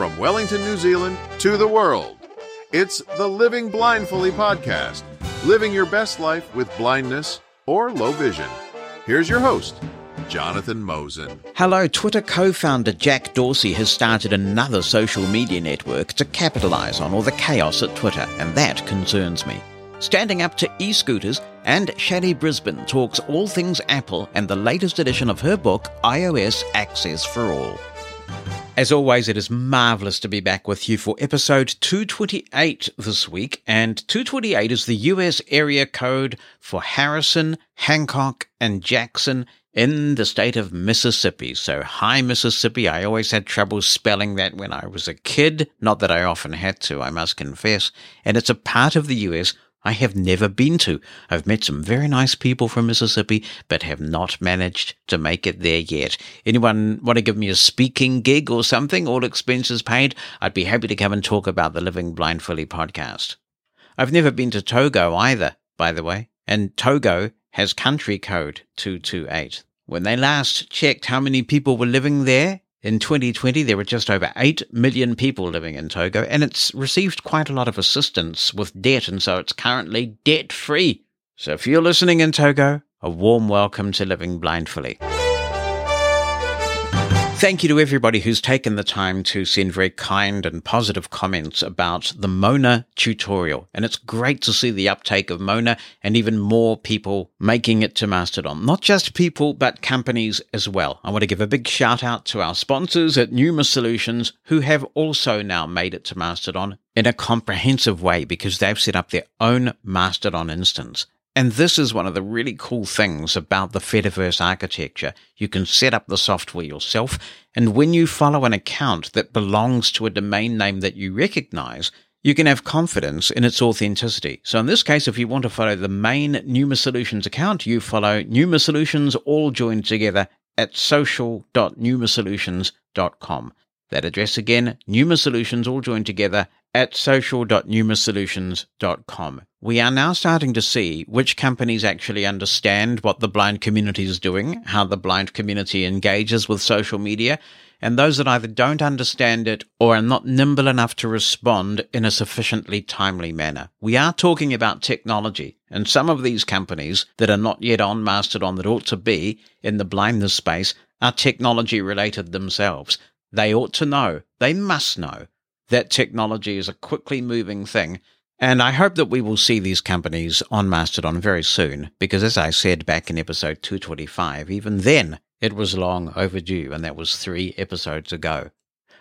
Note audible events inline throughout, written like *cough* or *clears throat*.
from Wellington, New Zealand to the world. It's the Living Blindfully podcast, living your best life with blindness or low vision. Here's your host, Jonathan Mosen. Hello, Twitter co founder Jack Dorsey has started another social media network to capitalize on all the chaos at Twitter, and that concerns me. Standing up to e scooters, and Shelly Brisbin talks all things Apple and the latest edition of her book, iOS Access for All. As always, it is marvelous to be back with you for episode 228 this week. And 228 is the US area code for Harrison, Hancock, and Jackson in the state of Mississippi. So, hi, Mississippi. I always had trouble spelling that when I was a kid. Not that I often had to, I must confess. And it's a part of the US I have never been to. I've met some very nice people from Mississippi, but have not managed to make it there yet. Anyone want to give me a speaking gig or something? All expenses paid? I'd be happy to come and talk about the Living Blindfully podcast. I've never been to Togo either, by the way, and Togo has country code 228. When they last checked how many people were living there, in 2020, there were just over 8 million people living in Togo, and it's received quite a lot of assistance with debt, and so it's currently debt free. So if you're listening in Togo, a warm welcome to Living Blindfully. Thank you to everybody who's taken the time to send very kind and positive comments about the Mona tutorial. And it's great to see the uptake of Mona and even more people making it to Mastodon. Not just people, but companies as well. I want to give a big shout out to our sponsors at Pneuma Solutions who have also now made it to Mastodon in a comprehensive way because they've set up their own Mastodon instance. And this is one of the really cool things about the Fediverse architecture. You can set up the software yourself, and when you follow an account that belongs to a domain name that you recognize, you can have confidence in its authenticity. So in this case, if you want to follow the main Pneuma Solutions account, you follow Pneuma Solutions all joined together at social.pneumasolutions.com. That address again, Pneuma Solutions all joined together at social.pneumasolutions.com. We are now starting to see which companies actually understand what the blind community is doing, how the blind community engages with social media, and those that either don't understand it or are not nimble enough to respond in a sufficiently timely manner. We are talking about technology, and some of these companies that are not yet on Mastodon that ought to be in the blindness space are technology related themselves. They ought to know, they must know that technology is a quickly moving thing. And I hope that we will see these companies on Mastodon very soon, because as I said back in episode 225, even then it was long overdue, and that was three episodes ago.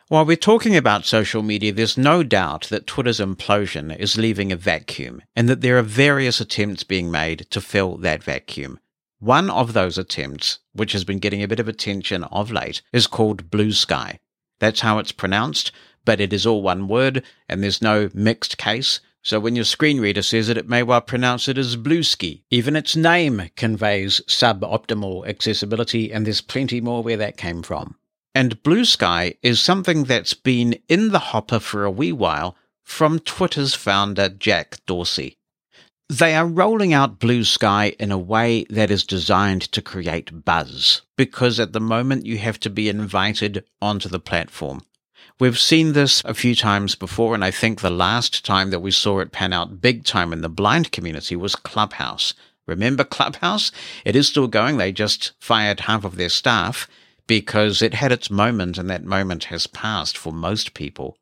While we're talking about social media, there's no doubt that Twitter's implosion is leaving a vacuum, and that there are various attempts being made to fill that vacuum. One of those attempts, which has been getting a bit of attention of late, is called Blue Sky. That's how it's pronounced, but it is all one word and there's no mixed case. So when your screen reader says it, it may well pronounce it as Bluesky. Even its name conveys suboptimal accessibility, and there's plenty more where that came from. And Bluesky is something that's been in the hopper for a wee while from Twitter's founder, Jack Dorsey. They are rolling out Bluesky in a way that is designed to create buzz, because at the moment you have to be invited onto the platform. We've seen this a few times before, and I think the last time that we saw it pan out big time in the blind community was Clubhouse. Remember Clubhouse? It is still going. They just fired half of their staff because it had its moment, and that moment has passed for most people.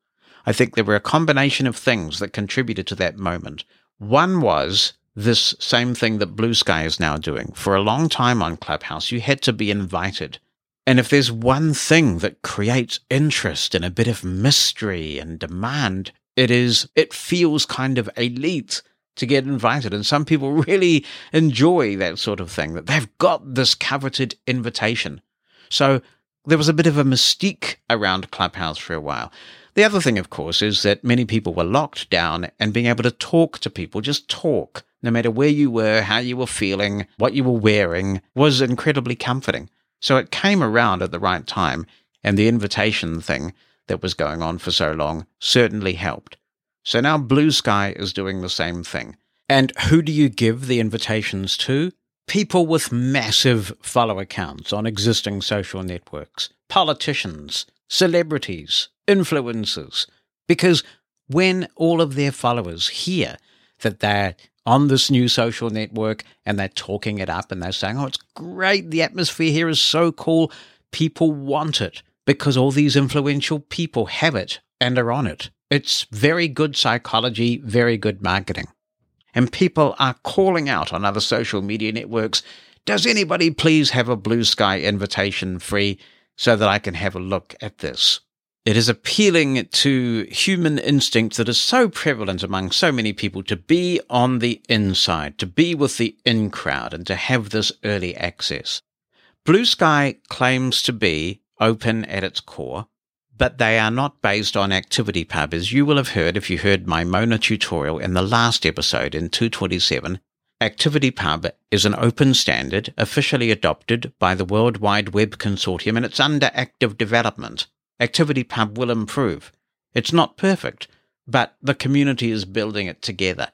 I think there were a combination of things that contributed to that moment. One was this same thing that Blue Sky is now doing. For a long time on Clubhouse, you had to be invited. And if there's one thing that creates interest and a bit of mystery and demand, it is, it feels kind of elite to get invited. And some people *laughs* really enjoy that sort of thing, that they've got this coveted invitation. So there was a bit of a mystique around Clubhouse for a while. The other thing, of course, is that many people were locked down and being able to talk to people, just talk, no matter where you were, how you were feeling, what you were wearing, was incredibly comforting. So it came around at the right time, and the invitation thing that was going on for so long certainly helped. So now Blue Sky is doing the same thing. And who do you give the invitations to? People with massive follow accounts on existing social networks, politicians, celebrities, influencers, because when all of their followers hear that they're on this new social network and they're talking it up and they're saying, oh, it's great. The atmosphere here is so cool. People want it because all these influential people have it and are on it. It's very good psychology, very good marketing. And people are calling out on other social media networks Does anybody please have a blue sky invitation free so that I can have a look at this? It is appealing to human instinct that is so prevalent among so many people to be on the inside, to be with the in crowd, and to have this early access. Blue Sky claims to be open at its core, but they are not based on ActivityPub. As you will have heard if you heard my Mona tutorial in the last episode in 227, ActivityPub is an open standard officially adopted by the World Wide Web Consortium and it's under active development. ActivityPub will improve. It's not perfect, but the community is building it together.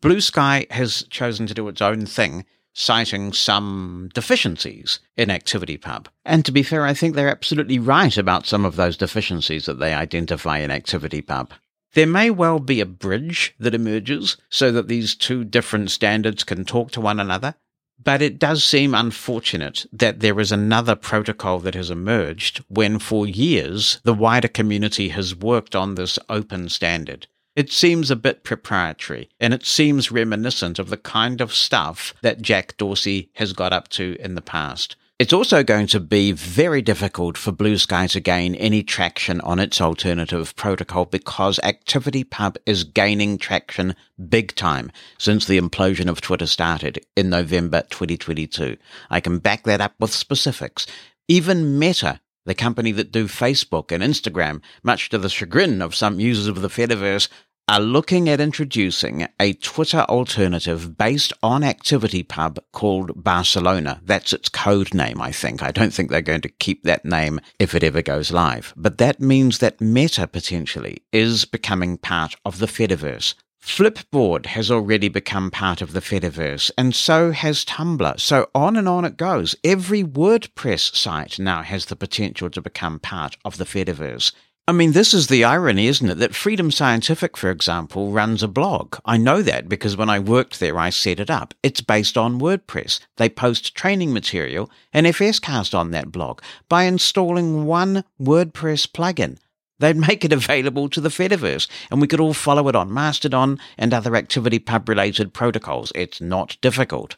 Blue Sky has chosen to do its own thing, citing some deficiencies in ActivityPub. And to be fair, I think they're absolutely right about some of those deficiencies that they identify in ActivityPub. There may well be a bridge that emerges so that these two different standards can talk to one another, but it does seem unfortunate that there is another protocol that has emerged when for years the wider community has worked on this open standard. It seems a bit proprietary, and it seems reminiscent of the kind of stuff that Jack Dorsey has got up to in the past. It's also going to be very difficult for Blue Sky to gain any traction on its alternative protocol because ActivityPub is gaining traction big time since the implosion of Twitter started in November 2022. I can back that up with specifics. Even Meta the company that do Facebook and Instagram, much to the chagrin of some users of the Fediverse, are looking at introducing a Twitter alternative based on ActivityPub called Barcelona. That's its code name, I think. I don't think they're going to keep that name if it ever goes live. But that means that Meta potentially is becoming part of the Fediverse. Flipboard has already become part of the Fediverse, and so has Tumblr. So on and on it goes. Every WordPress site now has the potential to become part of the Fediverse. I mean, this is the irony, isn't it? That Freedom Scientific, for example, runs a blog. I know that because when I worked there, I set it up. It's based on WordPress. They post training material and FSCast on that blog by installing one WordPress plugin. They'd *laughs* make it available to the Fediverse, and we could all follow it on Mastodon and other ActivityPub related protocols. It's not difficult.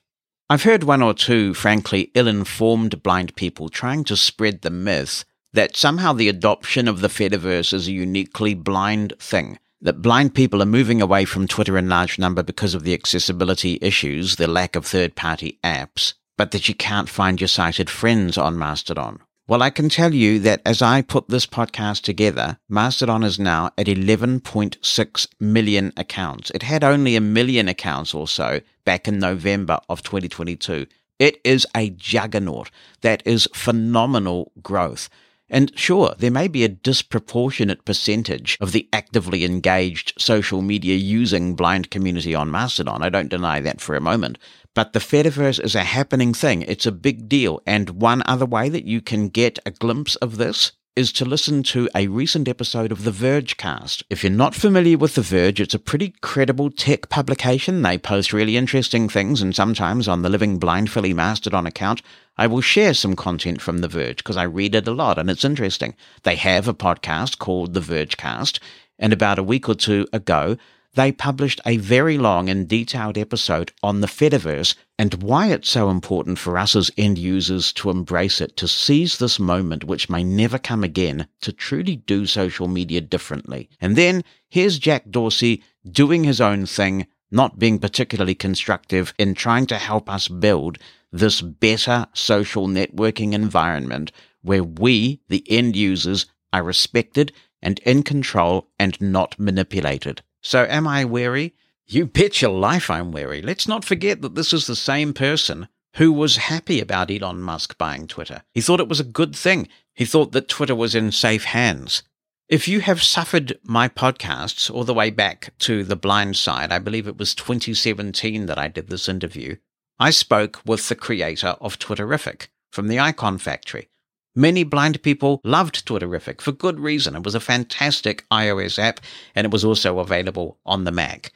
I've heard one or two, frankly, ill informed blind people trying to spread the myth that somehow the adoption of the Fediverse is a uniquely blind thing. That blind people are moving away from Twitter in large number because of the accessibility issues, the lack of third party apps, but that you can't find your sighted friends on Mastodon. Well, I can tell you that as I put this podcast together, Mastodon is now at 11.6 million accounts. It had only a million accounts or so back in November of 2022. It is a juggernaut. That is phenomenal growth. And sure, there may be a disproportionate percentage of the actively engaged social media using blind community on Mastodon. I don't deny that for a moment. But the Fediverse is a happening thing. It's a big deal. And one other way that you can get a glimpse of this is to listen to a recent episode of the Vergecast. If you're not familiar with The Verge, it's a pretty credible tech publication. They post really interesting things, and sometimes on the Living Blindfully Mastodon account, I will share some content from The Verge because I read it a lot and it's interesting. They have a podcast called The Vergecast, and about a week or two ago, they published a very long and detailed episode on the Fediverse and why it's so important for us as end users to embrace it, to seize this moment which may never come again, to truly do social media differently. And then here's Jack Dorsey doing his own thing, not being particularly constructive in trying to help us build this better social networking environment where we, the end users, are respected and in control and not manipulated. So am I weary? You bet your life I'm weary. Let's not forget that this is the same person who was happy about Elon Musk buying Twitter. He thought it was a good thing. He thought that Twitter was in safe hands. If you have suffered my podcasts all the way back to The Blind Side, I believe it was 2017 that I did this interview, I spoke with the creator of Twitterrific from the Icon Factory. Many blind people loved Twitterrific for good reason. It was a fantastic iOS app and it was also available on the Mac.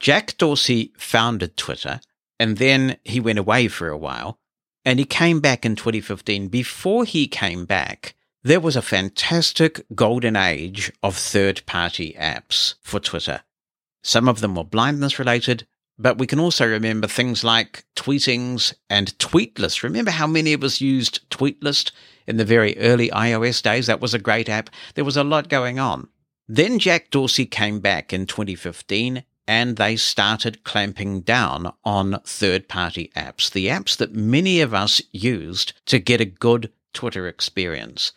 Jack Dorsey founded Twitter and then he went away for a while and he came back in 2015. Before he came back, there was a fantastic golden age of third party apps for Twitter. Some of them were blindness related, but we can also remember things like Tweetings and Tweetlist. Remember how many of us used Tweetlist in the very early iOS days? That was a great app. There was a lot going on. Then Jack Dorsey came back in 2015 and they started clamping down on third party apps, the apps that many of us used to get a good Twitter experience.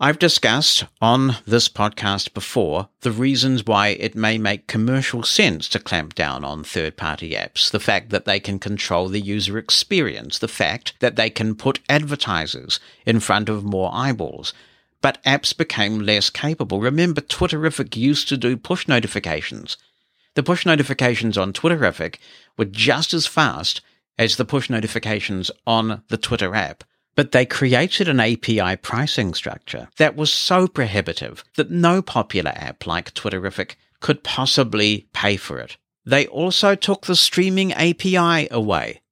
I've discussed on this podcast before the reasons why it may make commercial sense to clamp down on third party apps. The fact that they can control the user experience, the fact that they can put advertisers in front of more eyeballs. But apps became less capable. Remember, Twitterrific used to do push notifications. The push notifications on Twitterrific were just as fast as the push notifications on the Twitter app. But they created an API pricing structure that was so prohibitive that no popular app like Twitterrific could possibly pay for it. They also took the streaming API away.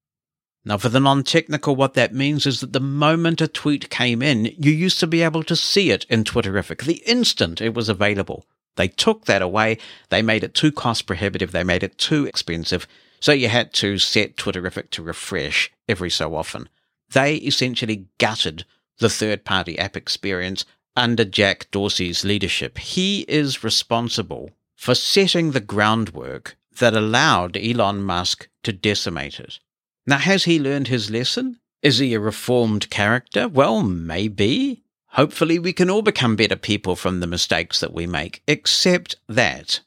Now, for the non technical, what that means is that the moment a tweet came in, you used to be able to see it in Twitterrific the instant it was available. They took that away. They made it too cost prohibitive. They made it too expensive. So you had to set Twitterrific to refresh every so often. They essentially gutted the third party app experience under Jack Dorsey's leadership. He is responsible for setting the groundwork that allowed Elon Musk to decimate it. Now, has he learned his lesson? Is he a reformed character? Well, maybe. Hopefully, we can all become better people from the mistakes that we make, except that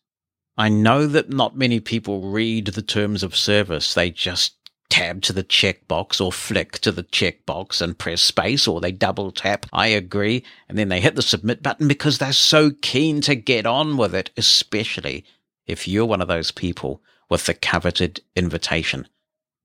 I know that not many people read the terms of service. They just tab to the checkbox or flick to the checkbox and press space or they double tap, I agree, and then they hit the submit button because they're so keen to get on with it, especially if you're one of those people with the coveted invitation.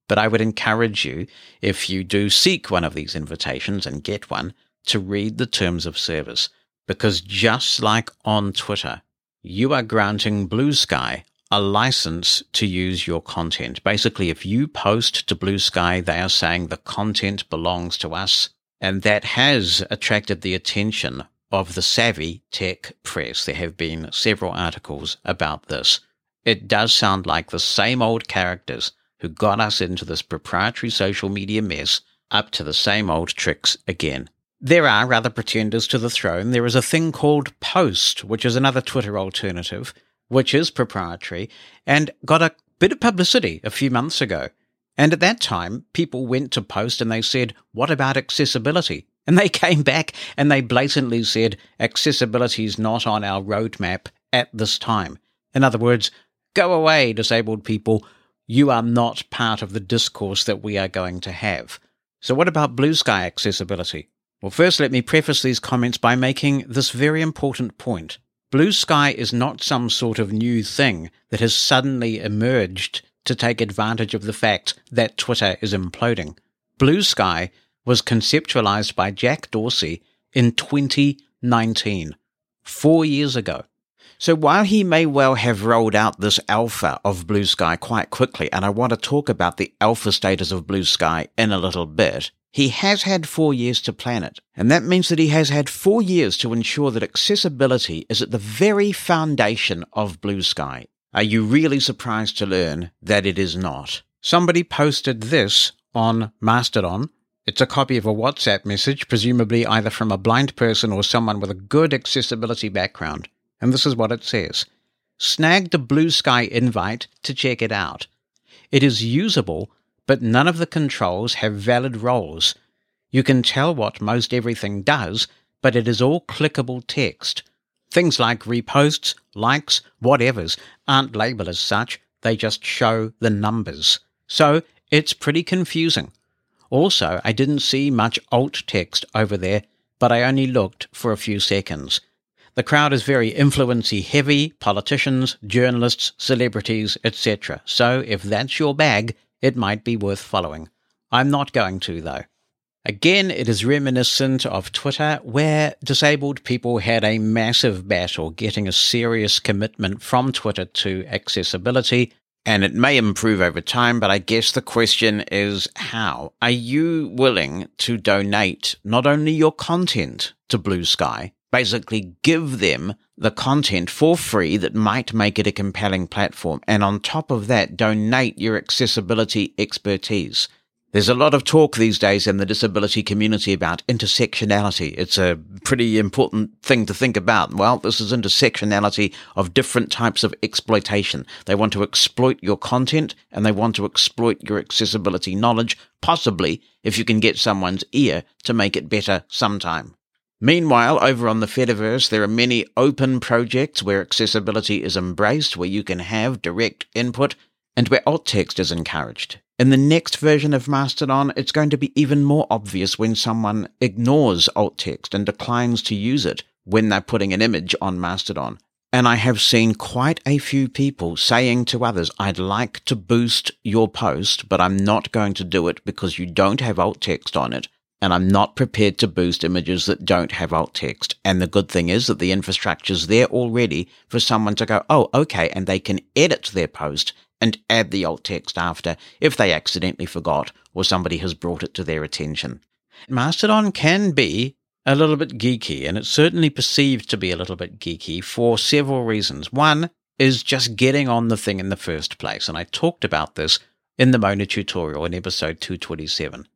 But I would encourage you, if you do seek one of these invitations and get one, to read the terms of service, because just like on Twitter, you are granting Blue Sky a license to use your content. Basically, if you post to Blue Sky, they are saying the content belongs to us. And that has attracted the attention of the savvy tech press. There have been several articles about this. It does sound like the same old characters who got us into this proprietary social media mess up to the same old tricks again. There are other pretenders to the throne. There is a thing called Post, which is another Twitter alternative, which is proprietary, and got a bit of publicity a few months ago. And at that time, people went to Post and they said, What about accessibility? *laughs* And they came back and they blatantly said, Accessibility is not on our roadmap at this time. In other words, go away, disabled people. You are not part of the discourse that we are going to have. So, what about blue sky accessibility? Well, first, let me preface these comments by making this very important point. Blue sky is not some sort of new thing that has suddenly emerged to take advantage of the fact that Twitter is imploding. Blue sky was conceptualized by Jack Dorsey in 2019, four years ago. So while he may well have rolled out this alpha of Blue Sky quite quickly, and I want to talk about the alpha status of Blue Sky in a little bit, he has had four years to plan it, and that means that he has had four years to ensure that accessibility is at the very foundation of Blue Sky. Are you really surprised to learn that it is not? Somebody posted this on Mastodon. It's a copy of a WhatsApp message, presumably either from a blind person or someone with a good accessibility background. And this is what it says Snagged a Blue Sky invite to check it out. It is usable but none of the controls have valid roles. You can tell what most everything does, but it is all clickable text. Things like reposts, likes, whatevers aren't labeled as such, they just show the numbers. So it's pretty confusing. Also, I didn't see much alt text over there, but I only looked for a few seconds. The crowd is very influency heavy, politicians, journalists, celebrities, etc. So if that's your bag, it might be worth following. I'm not going to, though. Again, it is reminiscent of Twitter, where disabled people had a massive battle getting a serious commitment from Twitter to accessibility. And it may improve over time, but I guess the question is how? Are you willing to donate not only your content to Blue Sky, basically give them the content for free that might make it a compelling platform, and on top of that, donate your accessibility expertise? There's a lot of talk these days in the disability community about intersectionality. It's a pretty important thing to think about. Well, this is intersectionality of different types of exploitation. They want to exploit your content and they want to exploit your accessibility knowledge, possibly if you can get someone's ear to make it better sometime. Meanwhile, over on the Fediverse, there are many open projects where accessibility is embraced, where you can have direct input, and where alt text is encouraged. In the next version of Mastodon, it's going to be even more obvious when someone ignores alt text and declines to use it when they're putting an image on Mastodon. And I have seen quite a few people saying to others, I'd like to boost your post, but I'm not going to do it because you don't have alt text on it. And I'm not prepared to boost images that don't have alt text. And the good thing is that the infrastructure's there already for someone to go, oh, okay, and they can edit their post and add the alt text after if they accidentally forgot or somebody has brought it to their attention. Mastodon can be a little bit geeky, and it's certainly perceived to be a little bit geeky for several reasons. One is just getting on the thing in the first place, and I talked about this in the Mona tutorial in episode 227.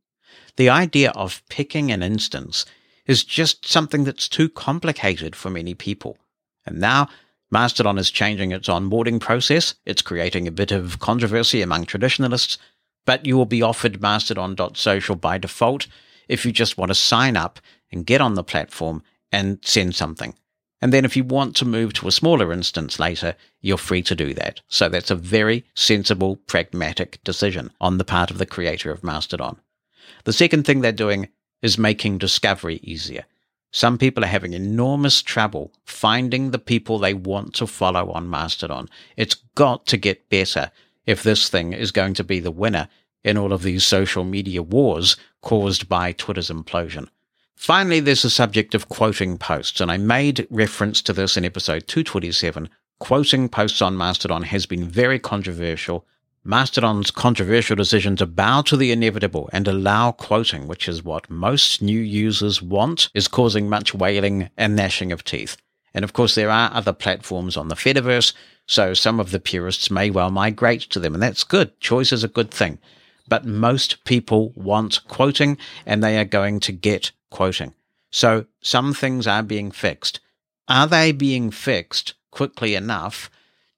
The idea of picking an instance is just something that's too complicated for many people. And now Mastodon is changing its onboarding process. It's creating a bit of controversy among traditionalists, but you will be offered mastodon.social by default if you just want to sign up and get on the platform and send something. And then if you want to move to a smaller instance later, you're free to do that. So that's a very sensible, pragmatic decision on the part of the creator of Mastodon. The second thing they're doing is making discovery easier. Some people are having enormous trouble finding the people they want to follow on Mastodon. It's got to get better if this thing is going to be the winner in all of these social media wars caused by Twitter's implosion. Finally, there's the subject of quoting posts, and I made reference to this in episode 227. Quoting posts on Mastodon has been very controversial Mastodon's controversial decision to bow to the inevitable and allow quoting, which is what most new users want, is causing much wailing and gnashing of teeth. And of course, there are other platforms on the Fediverse, so some of the purists may well migrate to them, and that's good. Choice is a good thing. But most people want quoting, and they are going to get quoting. So some things are being fixed. Are they being fixed quickly enough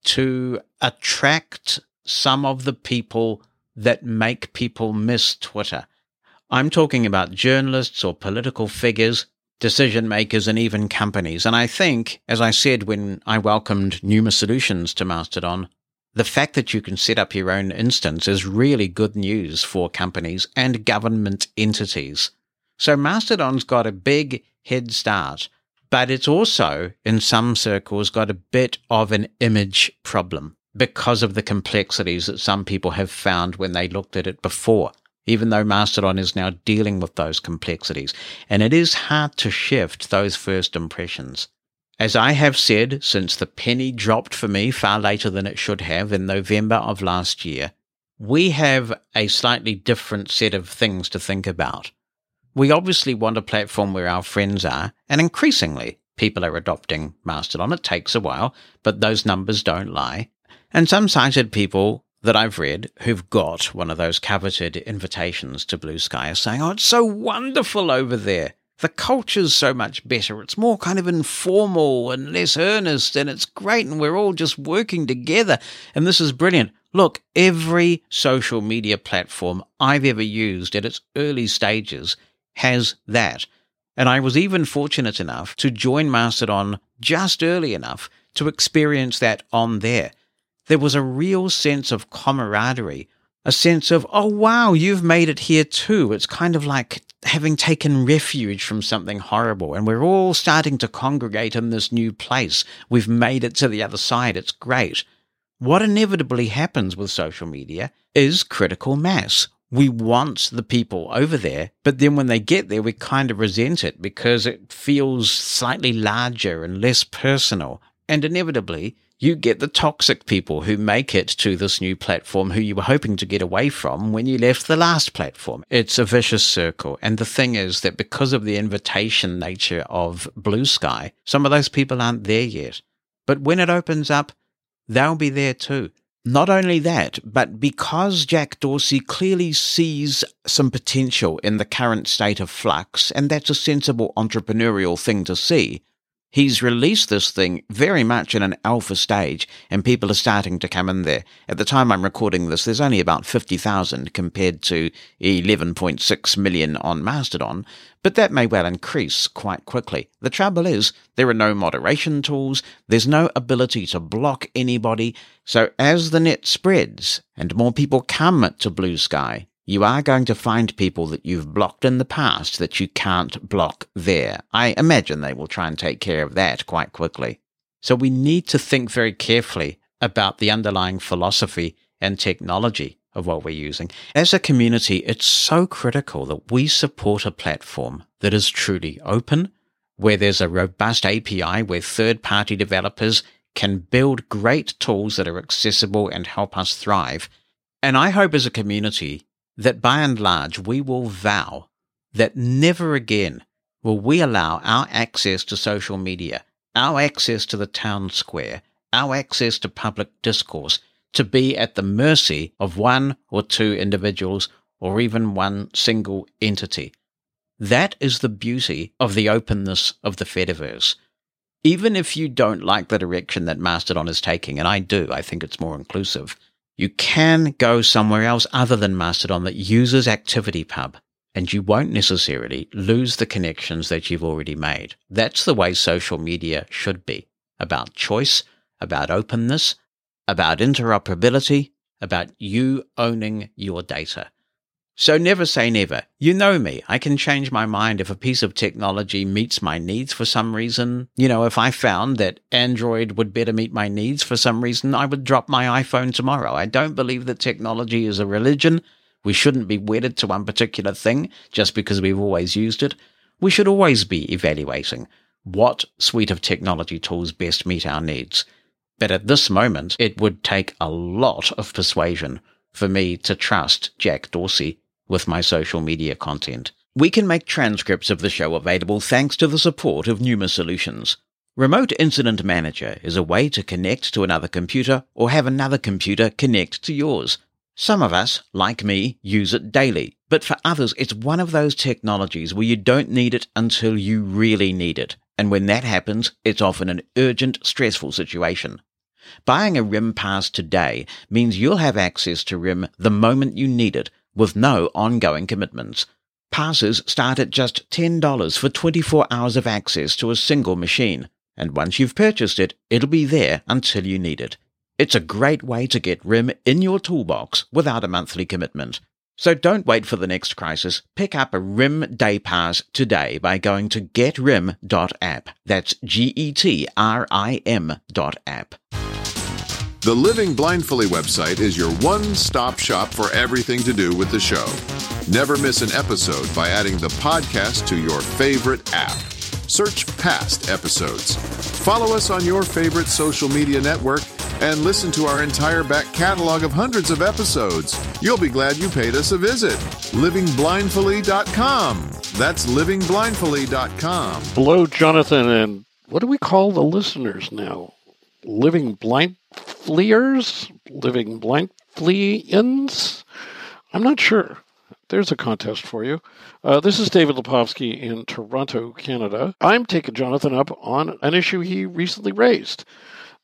to attract some of the people that make people miss Twitter. I'm talking about journalists or political figures, decision makers, and even companies. And I think, as I said when I welcomed Pneuma Solutions to Mastodon, the fact that you can set up your own instance is really good news for companies and government entities. So Mastodon's got a big head start, but it's also, in some circles, got a bit of an image problem because of the complexities that some people have found when they looked at it before, even though Mastodon is now dealing with those complexities. And it is hard to shift those first impressions. As I have said since the penny dropped for me far later than it should have in November of last year, we have a slightly different set of things to think about. We obviously want a platform where our friends are, and increasingly people are adopting Mastodon. It takes a while, but those numbers don't lie. And some sighted people that I've read who've got one of those coveted invitations to Blue Sky are saying, Oh, it's so wonderful over there. The culture's so much better. It's more kind of informal and less earnest, and it's great, and we're all just working together. And this is brilliant. Look, every social media platform I've ever used at its early stages has that. And I was even fortunate enough to join Mastodon just early enough to experience that on there there was a real sense of camaraderie, a sense of, oh, wow, you've made it here too. It's kind of like having taken refuge from something horrible, and we're all starting to congregate in this new place. We've made it to the other side. It's great. What inevitably happens with social media is critical mass. we want the people over there, but then when they get there, we kind of resent it because it feels slightly larger and less personal. And inevitably, you get the toxic people who make it to this new platform who you were hoping to get away from when you left the last platform. It's a vicious circle. And the thing is that because of the invitation nature of Blue Sky, some of those people aren't there yet. But when it opens up, they'll be there too. Not only that, but because Jack Dorsey clearly sees some potential in the current state of flux, and that's a sensible entrepreneurial thing to see, He's released this thing very much in an alpha stage, and people are starting to come in there. At the time I'm recording this, there's only about 50,000 compared to 11.6 million on Mastodon, but that may well increase quite quickly. The trouble is, there are no moderation tools, there's no ability to block anybody, so as the net spreads and more people come to Blue Sky, you are going to find people that you've blocked in the past that you can't block there. I imagine they will try and take care of that quite quickly. So we need to think very carefully about the underlying philosophy and technology of what we're using. As a community, it's so critical that we support a platform that is truly open, where there's a robust API where third party developers can build great tools that are accessible and help us thrive. And I hope as a community that by and large we will vow that never again will we allow our access to social media, our access to the town square, our access to public discourse to be at the mercy of one or two individuals or even one single entity. That is the beauty of the openness of the Fediverse. Even if you don't like the direction that Mastodon is taking, and I do, I think it's more inclusive, you can go somewhere else other than Mastodon that uses ActivityPub, and you won't necessarily lose the connections that you've already made. That's the way social media should be about choice, about openness, about interoperability, about you owning your data. So never say never. You know me. I can change my mind if a piece of technology meets my needs for some reason. You know, if I found that Android would better meet my needs for some reason, I would drop my iPhone tomorrow. I don't believe that technology is a religion. We shouldn't be wedded to one particular thing just because we've always used it. We should always be evaluating what suite of technology tools best meet our needs. But at this moment, it would take a lot of persuasion for me to trust Jack Dorsey with my social media content. We can make transcripts of the show available thanks to the support of Pneuma Solutions. Remote Incident Manager is a way to connect to another computer or have another computer connect to yours. Some of us, like me, use it daily, but for others, it's one of those technologies where you don't need it until you really need it. And when that happens, it's often an urgent, stressful situation. Buying a RIM pass today means you'll have access to RIM the moment you need it with no ongoing commitments. Passes start at just $10 for 24 hours of access to a single machine, and once you've purchased it, it'll be there until you need it. It's a great way to get RIM in your toolbox without a monthly commitment. So don't wait for the next crisis. Pick up a RIM Day Pass today by going to getrim.app. That's G E T R I M dot app. The Living Blindfully website is your one stop shop for everything to do with the show. Never miss an episode by adding the podcast to your favorite app. Search past episodes. Follow us on your favorite social media network and listen to our entire back catalog of hundreds of episodes. You'll be glad you paid us a visit. LivingBlindfully.com. That's LivingBlindfully.com. Hello, Jonathan, and what do we call the listeners now? Living Blind Fleers? Living Blind Fleans? I'm not sure. There's a contest for you. Uh, this is David Lepofsky in Toronto, Canada. I'm taking Jonathan up on an issue he recently raised,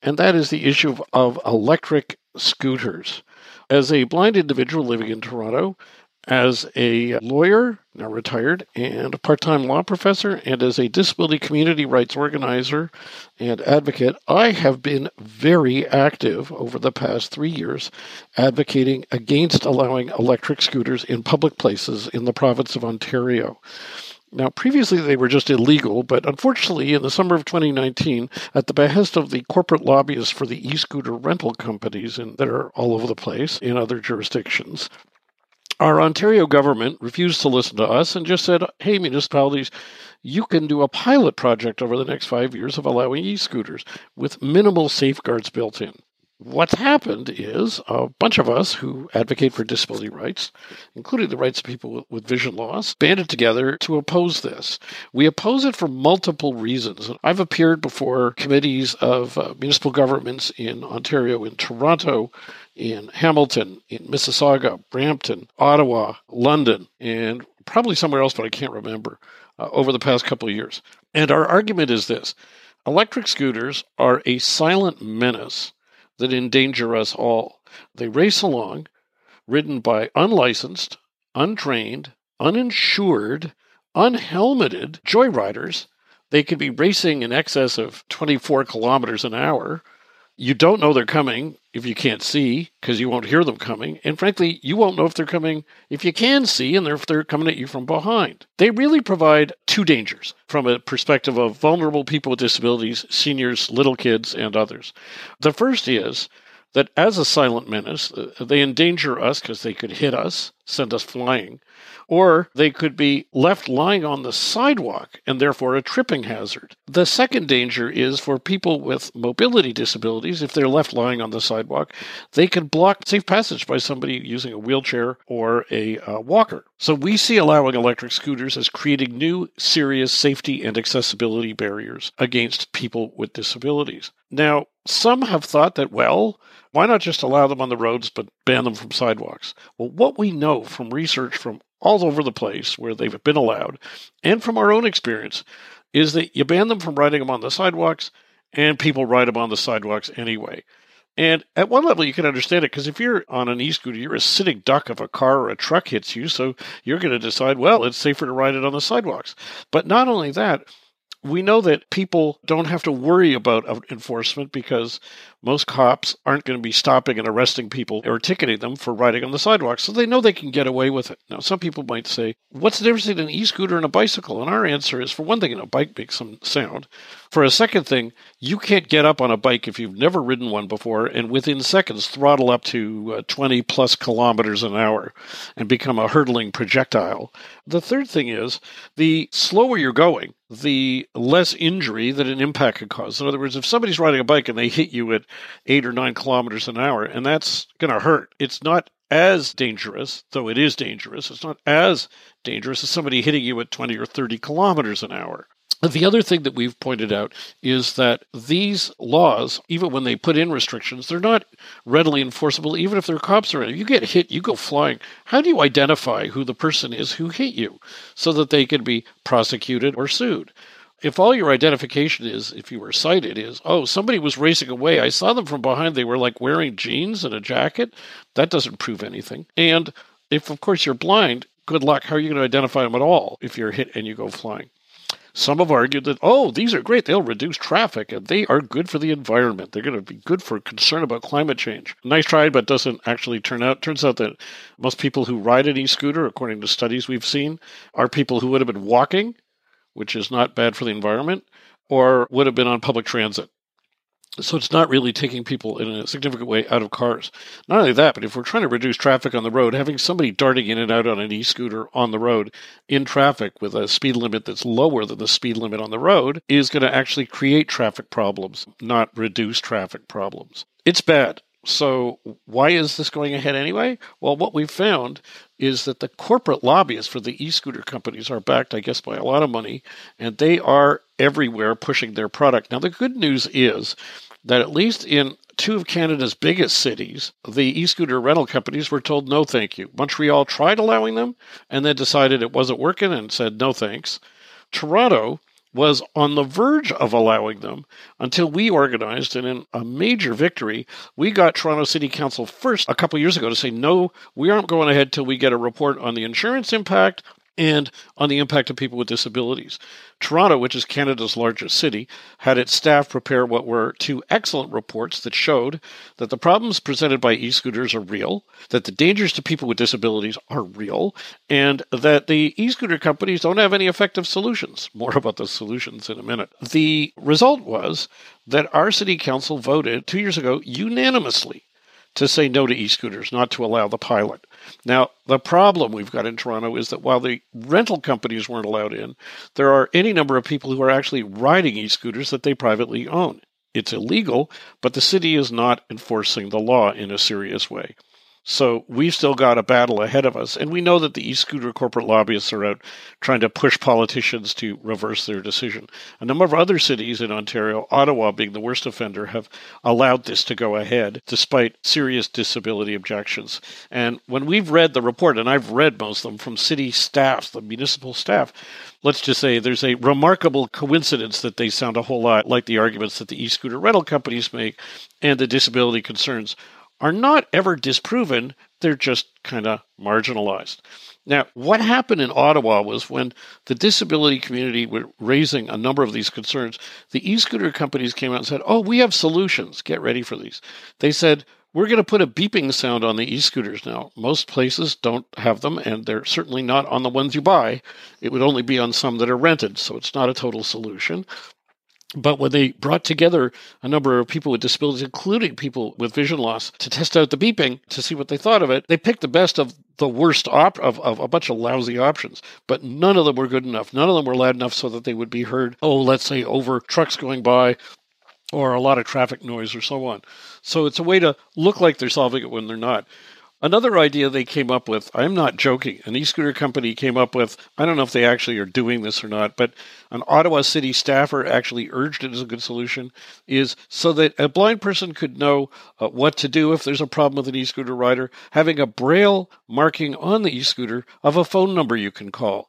and that is the issue of electric scooters. As a blind individual living in Toronto, as a lawyer, now retired, and a part time law professor, and as a disability community rights organizer and advocate, I have been very active over the past three years advocating against allowing electric scooters in public places in the province of Ontario. Now, previously they were just illegal, but unfortunately, in the summer of 2019, at the behest of the corporate lobbyists for the e scooter rental companies in, that are all over the place in other jurisdictions, Our Ontario government refused to listen to us and just said, hey, municipalities, you can do a pilot project over the next five years of allowing e scooters with minimal safeguards built in. What's happened is a bunch of us who advocate for disability rights, including the rights of people with vision loss, banded together to oppose this. We oppose it for multiple reasons. I've appeared before committees of uh, municipal governments in Ontario, in Toronto, in Hamilton, in Mississauga, Brampton, Ottawa, London, and probably somewhere else, but I can't remember, uh, over the past couple of years. And our argument is this electric scooters are a silent menace that endanger us all. They race along, ridden by unlicensed, untrained, uninsured, unhelmeted joyriders. They could be racing in excess of 24 kilometers an hour you don't know they're coming if you can't see because you won't hear them coming. And frankly, you won't know if they're coming if you can see and if they're coming at you from behind. They really provide two dangers from a perspective of vulnerable people with disabilities, seniors, little kids, and others. The first is that as a silent menace, uh, they endanger us because they could hit us, send us flying or they could be left lying on the sidewalk and therefore a tripping hazard. The second danger is for people with mobility disabilities, if they're left lying on the sidewalk, they can block safe passage by somebody using a wheelchair or a uh, walker. So we see allowing electric scooters as creating new serious safety and accessibility barriers against people with disabilities. Now, some have thought that, well, why not just allow them on the roads but ban them from sidewalks? Well, what we know from research from all over the place where they've been allowed, and from our own experience, is that you ban them from riding them on the sidewalks, and people ride them on the sidewalks anyway. And at one level, you can understand it because if you're on an e scooter, you're a sitting duck if a car or a truck hits you. So you're going to decide, well, it's safer to ride it on the sidewalks. But not only that, we know that people don't have to worry about enforcement because most cops aren't going to be stopping and arresting people or ticketing them for riding on the sidewalk, so they know they can get away with it. Now, some people might say, What's the difference between an e scooter and a bicycle? And our answer is for one thing, a bike makes some sound. For a second thing, you can't get up on a bike if you've never ridden one before and within seconds throttle up to uh, 20 plus kilometers an hour and become a hurtling projectile. The third thing is the slower you're going, the less injury that an impact could cause. In other words, if somebody's riding a bike and they hit you at eight or nine kilometers an hour, and that's going to hurt, it's not as dangerous, though it is dangerous. It's not as dangerous as somebody hitting you at 20 or 30 kilometers an hour. The other thing that we've pointed out is that these laws, even when they put in restrictions, they're not readily enforceable, even if there are cops around. If you get hit, you go flying. How do you identify who the person is who hit you so that they can be prosecuted or sued? If all your identification is, if you were cited, is, oh, somebody was racing away. I saw them from behind. They were like wearing jeans and a jacket. That doesn't prove anything. And if, of course, you're blind, good luck. How are you going to identify them at all if you're hit and you go flying? Some have argued that, oh, these are great. They'll reduce traffic and they are good for the environment. They're going to be good for concern about climate change. Nice try, but doesn't actually turn out. Turns out that most people who ride an e scooter, according to studies we've seen, are people who would have been walking, which is not bad for the environment, or would have been on public transit. So it's not really taking people in a significant way out of cars. Not only that, but if we're trying to reduce traffic on the road, having somebody darting in and out on an e scooter on the road in traffic with a speed limit that's lower than the speed limit on the road is going to actually create traffic problems, not reduce traffic problems. It's bad. So, why is this going ahead anyway? Well, what we've found is that the corporate lobbyists for the e scooter companies are backed, I guess, by a lot of money, and they are everywhere pushing their product. Now, the good news is that at least in two of Canada's biggest cities, the e scooter rental companies were told no thank you. Montreal tried allowing them and then decided it wasn't working and said no thanks. Toronto was on the verge of allowing them until we organized and in a major victory we got toronto city council first a couple years ago to say no we aren't going ahead till we get a report on the insurance impact and on the impact of people with disabilities. Toronto, which is Canada's largest city, had its staff prepare what were two excellent reports that showed that the problems presented by e scooters are real, that the dangers to people with disabilities are real, and that the e scooter companies don't have any effective solutions. More *laughs* about those solutions in a minute. The result was that our city council voted two years ago unanimously to say no to e scooters, not to allow the pilot. Now, the problem we've got in Toronto is that while the rental companies weren't allowed in, there are any number of people who are actually riding e scooters that they privately own. It's illegal, but the city is not enforcing the law in a serious way. So we've still got a battle ahead of us. And we know that the e scooter corporate lobbyists are out trying to push politicians to reverse their decision. A number of other cities in Ontario, Ottawa being the worst offender, have allowed this to go ahead despite serious disability objections. And when we've read the report, and I've read most of them from city staff, the municipal staff, let's just say there's a remarkable coincidence that they sound a whole lot like the arguments that the e scooter rental companies make and the disability concerns are not ever disproven, they're just kind of marginalized. Now, what happened in Ottawa was when the disability community were raising a number of these concerns, the e scooter companies came out and said, Oh, we have solutions. Get ready for these. They said, We're going to put a beeping sound on the e scooters now. Most places don't have them, and they're certainly not on the ones you buy. It would only be on some that are rented, so it's not a total solution. But when they brought together a number of people with disabilities, including people with vision loss, to test out the beeping to see what they thought of it, they picked the best of the worst op- of, of a bunch of lousy options. But none of them were good enough. None of them were loud enough so that they would be heard, oh, let's say over trucks going by or a lot of traffic noise or so on. So it's a way to look like they're solving it when they're not. Another idea they came up with, I'm not joking, an e scooter company came up with, I don't know if they actually are doing this or not, but an Ottawa city staffer actually urged it as a good solution, is so that a blind person could know uh, what to do if there's a problem with an e scooter rider, having a braille marking on the e scooter of a phone number you can call.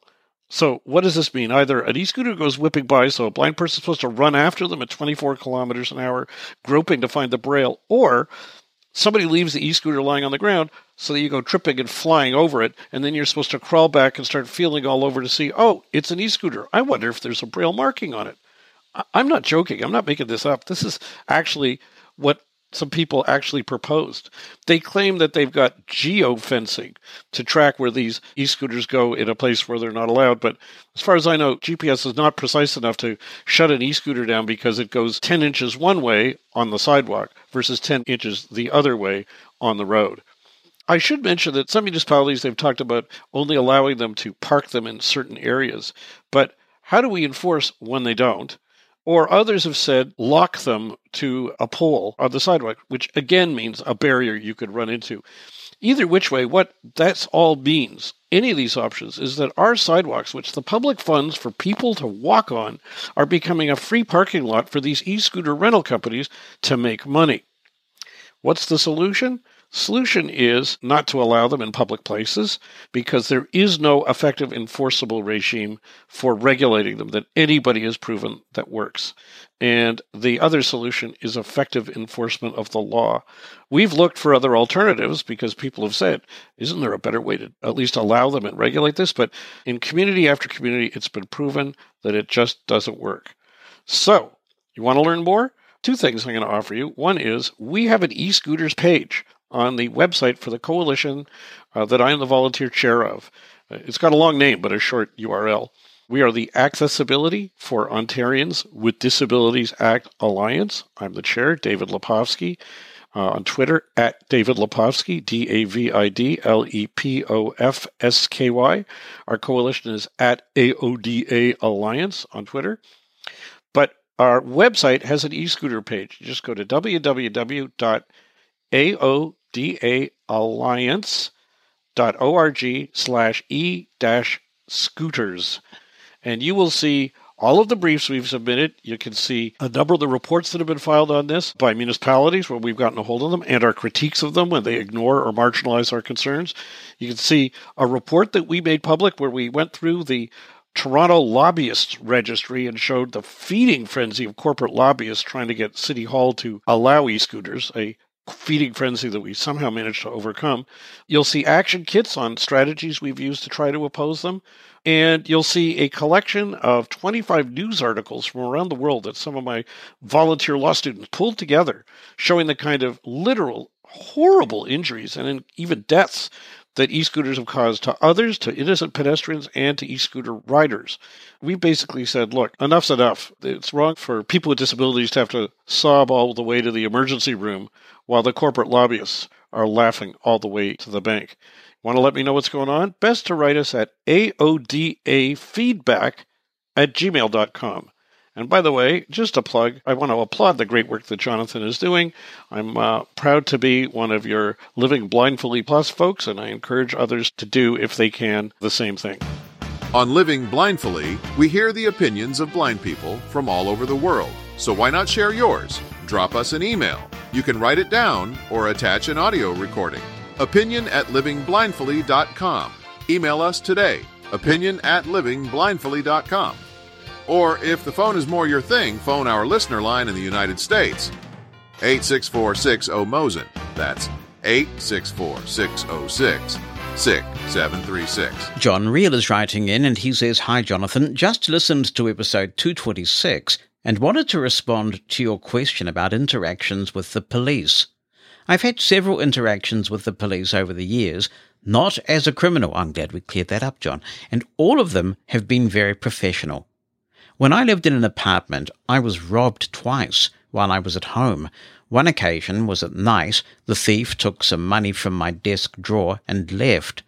So, what does this mean? Either an e scooter goes whipping by, so a blind person is supposed to run after them at 24 kilometers an hour, groping to find the braille, or somebody leaves the e-scooter lying on the ground so that you go tripping and flying over it and then you're supposed to crawl back and start feeling all over to see oh it's an e-scooter. I wonder if there's a braille marking on it. I'm not joking. I'm not making this up. This is actually what some people actually proposed. They claim that they've got geofencing to track where these e scooters go in a place where they're not allowed. But as far as I know, GPS is not precise enough to shut an e scooter down because it goes 10 inches one way on the sidewalk versus 10 inches the other way on the road. I should mention that some municipalities they've talked about only allowing them to park them in certain areas. But how do we enforce when they don't? Or others have said lock them to a pole on the sidewalk, which again means a barrier you could run into. Either which way, what that's all means, any of these options, is that our sidewalks, which the public funds for people to walk on, are becoming a free parking lot for these e scooter rental companies to make money. What's the solution? Solution is not to allow them in public places because there is no effective enforceable regime for regulating them that anybody has proven that works. And the other solution is effective enforcement of the law. We've looked for other alternatives because people have said, isn't there a better way to at least allow them and regulate this? But in community after community, it's been proven that it just doesn't work. So, you want to learn more? Two things I'm going to offer you. One is we have an e scooters page on the website for the coalition uh, that I am the volunteer chair of. Uh, it's got a long name, but a short URL. We are the Accessibility for Ontarians with Disabilities Act Alliance. I'm the chair, David Lepofsky. Uh, on Twitter at David Lepofsky, D A V I D L E P O F S K Y. Our coalition is at AODA Alliance on Twitter. But our website has an e scooter page. You just go to www.aod daalliance.org slash e dash scooters. And you will see all of the briefs we've submitted. You can see a number of the reports that have been filed on this by municipalities where we've gotten a hold of them and our critiques of them when they ignore or marginalize our concerns. You can see a report that we made public where we went through the Toronto Lobbyists Registry and showed the feeding frenzy of corporate lobbyists trying to get City Hall to allow e scooters, a feeding frenzy that we somehow managed to overcome. You'll see action kits on strategies we've used to try to oppose them. And you'll see a collection of 25 news articles from around the world that some of my volunteer law students pulled together, showing the kind of literal, horrible injuries and even deaths that e scooters have caused to others, to innocent pedestrians, and to e scooter riders. We basically said, look, enough's enough. It's wrong for people with disabilities to have to sob all the way to the emergency room while the corporate lobbyists are laughing all the way to the bank. Want to let me know what's going on? Best to write us at aodafeedback at gmail.com. And by the way, just a plug, I want to applaud the great work that Jonathan is doing. I'm uh, proud to be one of your Living Blindfully Plus folks, and I encourage others to do, if they can, the same thing. On Living Blindfully, we hear the opinions of blind people from all over the world. So why not share yours? Drop us an email. You can write it down or attach an audio recording. Opinion at livingblindfully.com. Email us today. Opinion at livingblindfully.com. Or if the phone is more your thing, phone our listener line in the United States. 86460 Mosen. That's 864 606 6736. John Reel is writing in and he says, Hi, Jonathan. Just listened to episode 226 and wanted to respond to your question about interactions with the police. I've had several interactions with the police over the years, not as a criminal. I'm glad we cleared that up, John. And all of them have been very professional. When I lived in an apartment, I was robbed twice while I was at home. One occasion was at night. The thief took some money from my desk drawer and left.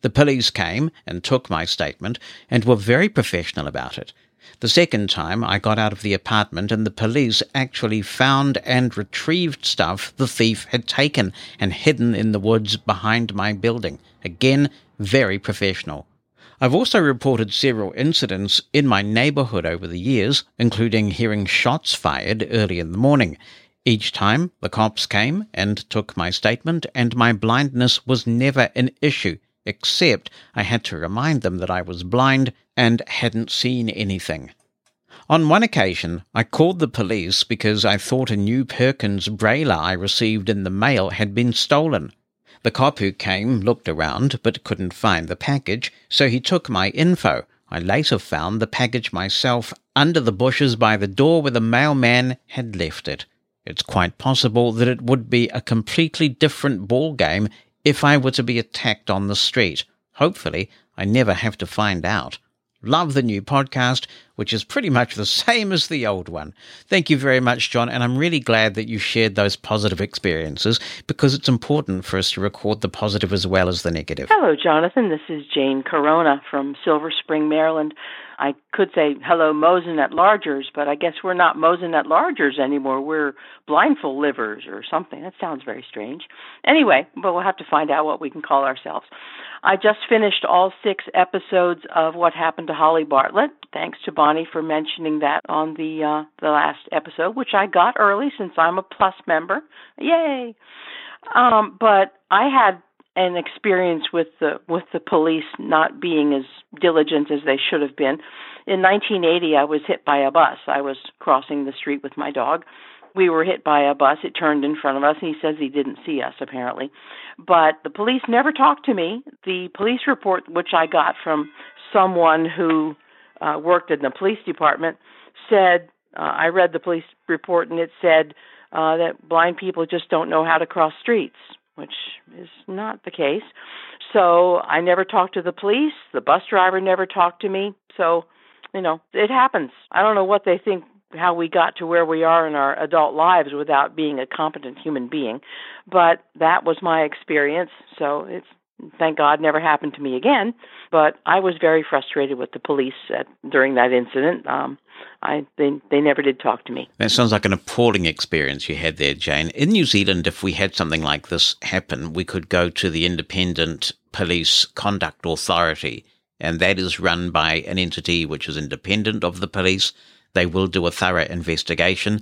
The police came and took my statement and were very professional about it. The second time I got out of the apartment and the police actually found and retrieved stuff the thief had taken and hidden in the woods behind my building. Again, very professional. I've also reported several incidents in my neighborhood over the years, including hearing shots fired early in the morning. Each time, the cops came and took my statement, and my blindness was never an issue, except I had to remind them that I was blind and hadn't seen anything. On one occasion, I called the police because I thought a new Perkins brailler I received in the mail had been stolen. The cop who came looked around but couldn't find the package, so he took my info. I later found the package myself under the bushes by the door where the mailman had left it. It's quite possible that it would be a completely different ball game if I were to be attacked on the street. Hopefully, I never have to find out. Love the new podcast, which is pretty much the *laughs* same as the old one. Thank you very much, John, and I'm really glad that you shared those positive experiences because it's important for us to record the positive as well as the negative. Hello, Jonathan. This is Jane Corona from Silver Spring, Maryland. I could say hello Mosen at Largers, but I guess we're not Mosen at Largers anymore. We're blindfold livers or something. That sounds very strange. Anyway, but we'll have to find out what we can call ourselves. I just finished all six episodes of What Happened to Holly Bartlett. Thanks to Bonnie for mentioning that on the uh, the last episode, which I got early since I'm a Plus member. Yay! Um, but I had an experience with the with the police not being as diligent as they should have been. In 1980, I was hit by a bus. I was crossing the street with my dog. We were hit by a bus. It turned in front of us, he says he didn't see us apparently. But the police never talked to me. The police report, which I got from someone who uh, worked in the police department, said uh, I read the police report, and it said uh, that blind people just don't know how to cross streets which is not the case. So I never talked to the police. The bus driver never talked to me. So, you know, it happens. I don't know what they think how we got to where we are in our adult lives without being a competent human being. But that was my experience. So it's thank God never happened to me again. But I was very frustrated with the police at, during that incident. Um, I they they never did talk to me. That sounds like an appalling experience you had there, Jane. In New Zealand, if we had something like this happen, we could go to the Independent Police Conduct Authority, and that is run by an entity which is independent of the police. They will do a thorough investigation,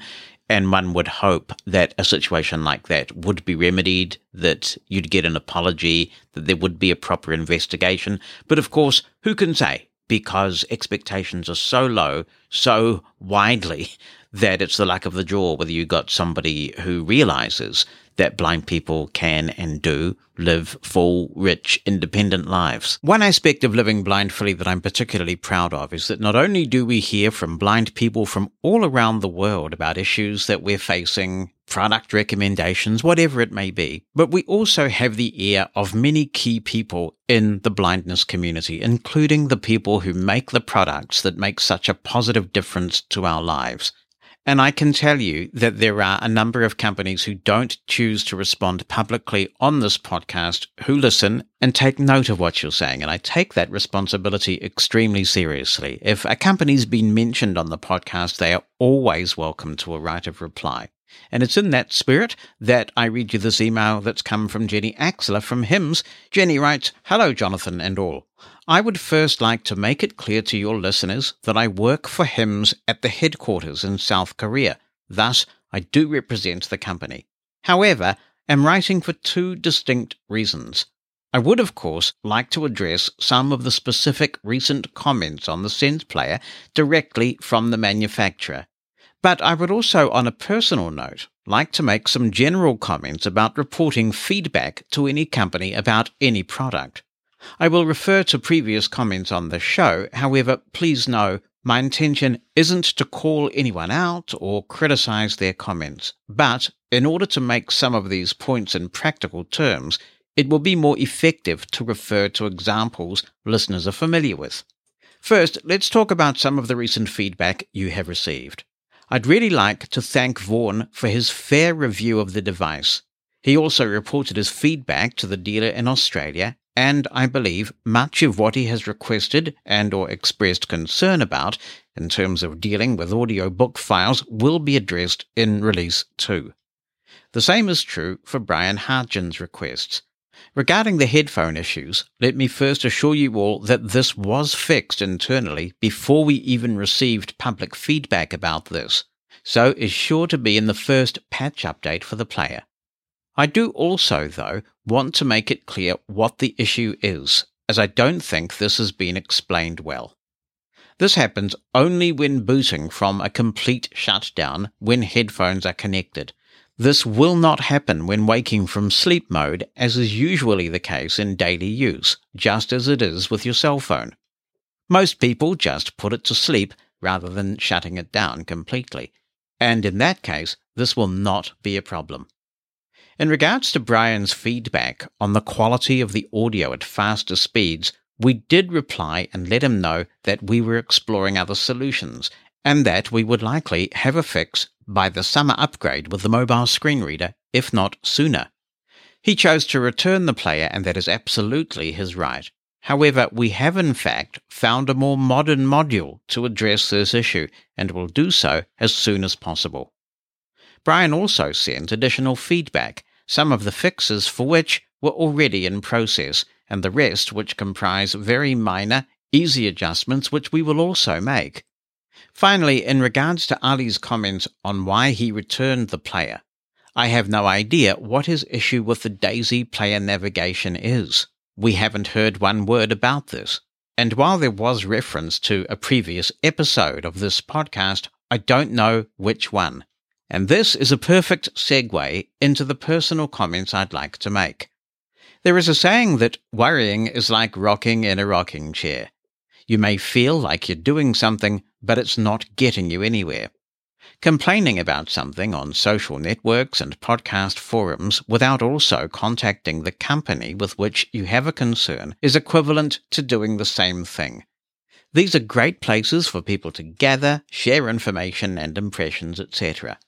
and one would hope that a situation like that would be remedied, that you'd get an apology, that there would be a proper investigation. But of course, who can say? Because expectations are so low, so widely, *laughs* that it's the luck of the draw whether you got somebody who realizes that blind people can and do live full, rich, independent lives. One aspect of living blindfully that I'm particularly proud of is that not only do we hear from blind people from all around the world about issues that we're facing, product recommendations, whatever it may be, but we also have the ear of many key people in the blindness community, including the people who make the products that make such a positive difference to our lives. And I can tell you that there are a number of companies who don't choose to respond publicly on this podcast who listen and take note of what you're saying. And I take that responsibility extremely seriously. If a company's been mentioned on the podcast, they are always welcome to a right of reply. And it's in that spirit that I read you this email that's come from Jenny Axler from HIMS. Jenny writes, Hello, Jonathan and all. I would first like to make it clear to your listeners that I work for HIMS at the headquarters in South Korea. Thus, I do represent the company. However, am writing for two distinct reasons. I would, of course, like to address some of the specific recent comments on the Sense player directly from the manufacturer. But I would also, on a personal note, like to make some general comments about reporting feedback to any company about any product. I will refer to previous comments on the show. However, please know my intention isn't to call anyone out or criticize their comments, but in order to make some of these points in practical terms, it will be more effective to refer to examples listeners are familiar with. First, let's talk about some of the recent feedback you have received. I'd really like to thank Vaughan for his fair review of the device. He also reported his feedback to the dealer in Australia and I believe much of what he has requested and or expressed concern about in terms of dealing with audiobook files will be addressed in release 2. The same is true for Brian Hartgen's requests. Regarding the headphone issues, let me first assure you all that this was fixed internally before we even received public feedback about this, so is sure to be in the first patch update for the player. I do also, though, want to make it clear what the issue is, as I don't think this has been explained well. This happens only when booting from a complete shutdown when headphones are connected. This will not happen when waking from sleep mode, as is usually the case in daily use, just as it is with your cell phone. Most people just put it to sleep rather than shutting it down completely, and in that case, this will not be a problem. In regards to Brian's feedback on the quality of the audio at faster speeds, we did reply and let him know that we were exploring other solutions and that we would likely have a fix by the summer upgrade with the mobile screen reader, if not sooner. He chose to return the player, and that is absolutely his right. However, we have in fact found a more modern module to address this issue and will do so as soon as possible. Brian also sent additional feedback some of the fixes for which were already in process, and the rest which comprise very minor, easy adjustments which we will also make. Finally, in regards to Ali's comments on why he returned the player, I have no idea what his issue with the DAISY player navigation is. We haven't heard one word about this. And while there was reference to a previous episode of this podcast, I don't know which one. And this is a perfect segue into the personal comments I'd like to make. There is a saying that worrying is like rocking in a rocking chair. You may feel like you're doing something, but it's not getting you anywhere. Complaining about something on social networks and podcast forums without also contacting the company with which you have a concern is equivalent to doing the same thing. These are great places for people to gather, share information and impressions, etc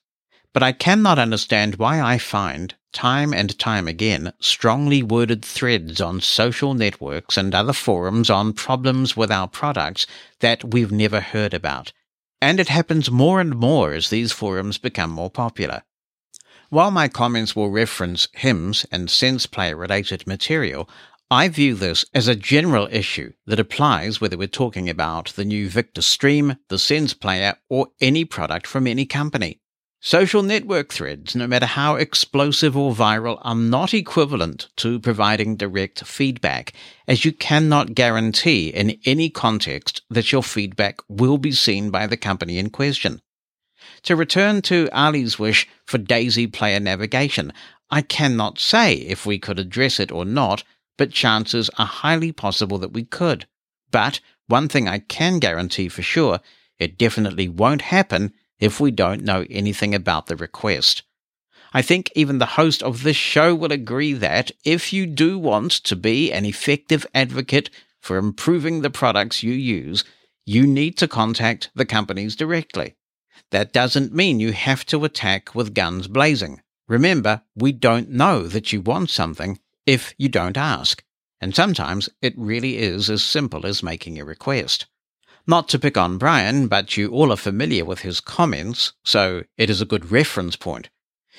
but I cannot understand why I find, time and time again, strongly worded threads on social networks and other forums on problems with our products that we've never heard about. And it happens more and more as these forums become more popular. While my comments will reference HIMS and sense player related material, I view this as a general issue that applies whether we're talking about the new Victor Stream, the Sense player, or any product from any company. Social network threads, no matter how explosive or viral, are not equivalent to providing direct feedback, as you cannot guarantee in any context that your feedback will be seen by the company in question. To return to Ali's wish for Daisy player navigation, I cannot say if we could address it or not, but chances are highly possible that we could. But one thing I can guarantee for sure, it definitely won't happen if we don't know anything about the request. I think even the host of this show will agree that if you do want to be an effective advocate for improving the products you use, you need to contact the companies directly. That doesn't mean you have to attack with guns blazing. Remember, we don't know that you want something if you don't ask. And sometimes it really is as simple as making a request. Not to pick on Brian, but you all are familiar with his comments, so it is a good reference point.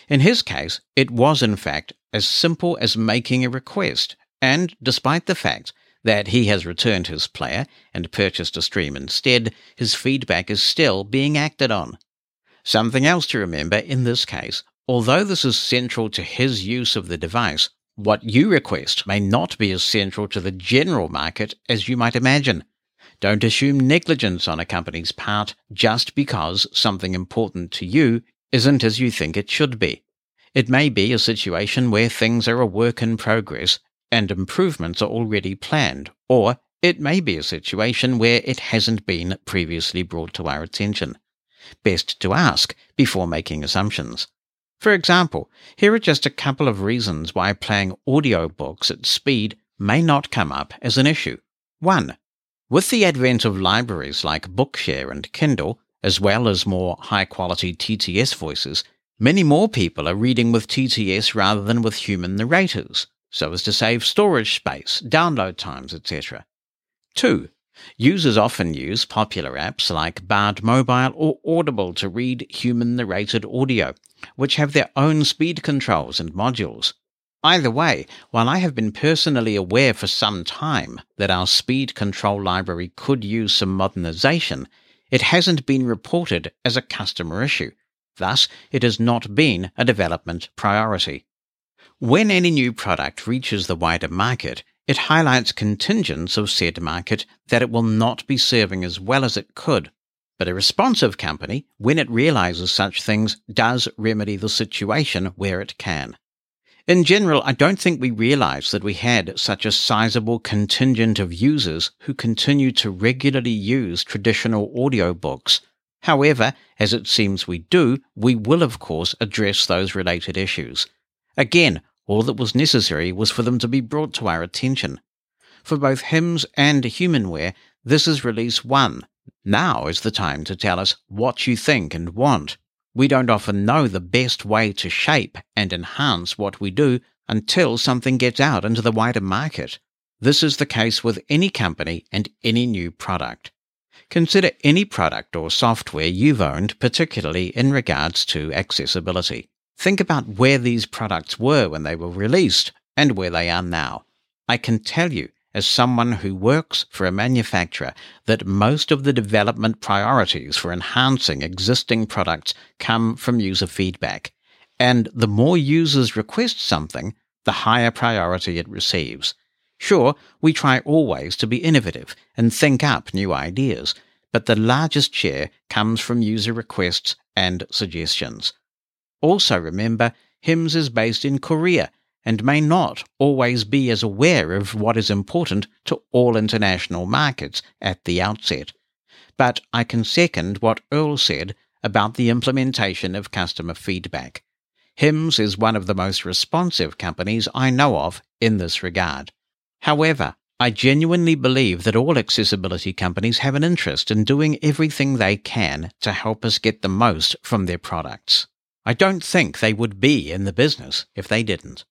In his case, it was in fact as simple as making a request, and despite the fact that he has returned his player and purchased a stream instead, his feedback is still being acted on. Something else to remember in this case, although this is central to his use of the device, what you request may not be as central to the general market as you might imagine. Don't assume negligence on a company's part just because something important to you isn't as you think it should be. It may be a situation where things are a work in progress and improvements are already planned, or it may be a situation where it hasn't been previously brought to our attention. Best to ask before making assumptions. For example, here are just a couple of reasons why playing audiobooks at speed may not come up as an issue. 1. With the advent of libraries like Bookshare and Kindle, as well as more high quality TTS voices, many more people are reading with TTS rather than with human narrators, so as to save storage space, download times, etc. 2. Users often use popular apps like Bard Mobile or Audible to read human narrated audio, which have their own speed controls and modules. Either way, while I have been personally aware for some time that our speed control library could use some modernization, it hasn't been reported as a customer issue. Thus, it has not been a development priority. When any new product reaches the wider market, it highlights contingents of said market that it will not be serving as well as it could. But a responsive company, when it realizes such things, does remedy the situation where it can. In general, I don't think we realized that we had such a sizable contingent of users who continue to regularly use traditional audiobooks. However, as it seems we do, we will of course address those related issues. Again, all that was necessary was for them to be brought to our attention. For both HIMS and HumanWare, this is release one. Now is the time to tell us what you think and want. We don't often know the best way to shape and enhance what we do until something gets out into the wider market. This is the case with any company and any new product. Consider any product or software you've owned, particularly in regards to accessibility. Think about where these products were when they were released and where they are now. I can tell you, as someone who works for a manufacturer, that most of the development priorities for enhancing existing products come from user feedback. And the more users request something, the higher priority it receives. Sure, we try always to be innovative and think up new ideas, but the largest share comes from user requests and suggestions. Also remember, HIMS is based in Korea and may not always be as aware of what is important to all international markets at the outset. But I can second what Earl said about the implementation of customer feedback. HIMS is one of the most responsive companies I know of in this regard. However, I genuinely believe that all accessibility companies have an interest in doing everything they can to help us get the most from their products. I don't think they would be in the business if they didn't.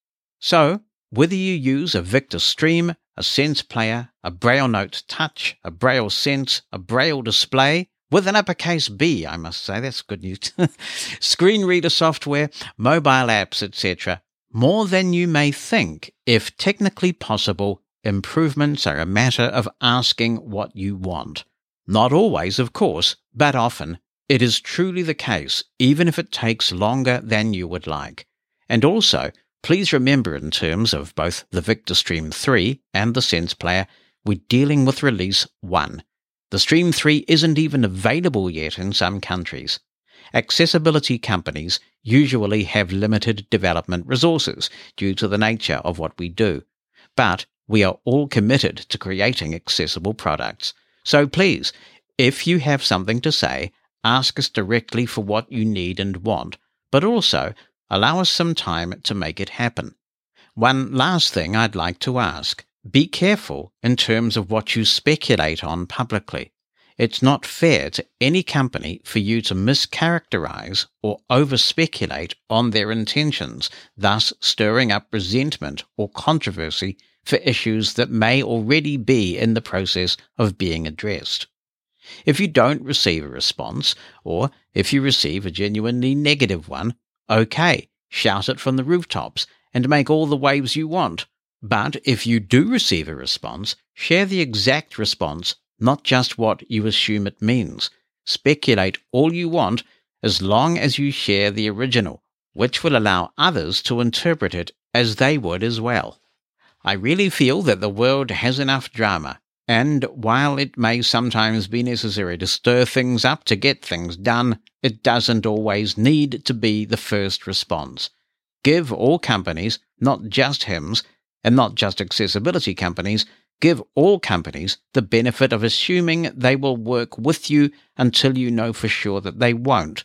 So, whether you use a Victor Stream, a Sense Player, a BrailleNote Touch, a Braille Sense, a Braille Display, with an uppercase B, I must say, that's good news, *laughs* screen reader software, mobile apps, etc., more than you may think, if technically possible, improvements are a matter of asking what you want. Not always, of course, but often it is truly the case, even if it takes longer than you would like. And also, please remember in terms of both the Victor Stream 3 and the Sense Player, we're dealing with release 1. The Stream 3 isn't even available yet in some countries. Accessibility companies usually have limited development resources due to the nature of what we do. But we are all committed to creating accessible products. So please, if you have something to say, ask us directly for what you need and want, but also allow us some time to make it happen. One last thing I'd like to ask be careful in terms of what you speculate on publicly. it's not fair to any company for you to mischaracterize or over-speculate on their intentions, thus stirring up resentment or controversy for issues that may already be in the process of being addressed. If you don't receive a response, or if you receive a genuinely negative one, okay, shout it from the rooftops and make all the waves you want. But if you do receive a response, share the exact response not just what you assume it means. Speculate all you want as long as you share the original, which will allow others to interpret it as they would as well. I really feel that the world has enough drama, and while it may sometimes be necessary to stir things up to get things done, it doesn't always need to be the first response. Give all companies, not just HIMS, and not just accessibility companies, Give all companies the benefit of assuming they will work with you until you know for sure that they won't.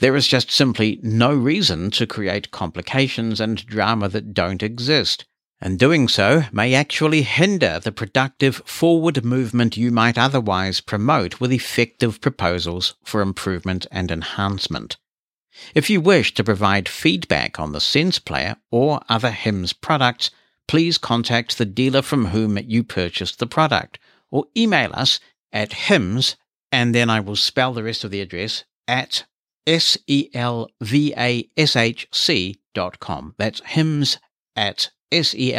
There is just simply no reason to create complications and drama that don't exist, and doing so may actually hinder the productive forward movement you might otherwise promote with effective proposals for improvement and enhancement. If you wish to provide feedback on the Sense Player or other HIMS products, please contact the dealer from whom you purchased the product or email us at hims, and then I will spell the rest of the address at S-E-L-V-A-S-H-C dot com. That's hims at S-E-L-V-A-S-H-C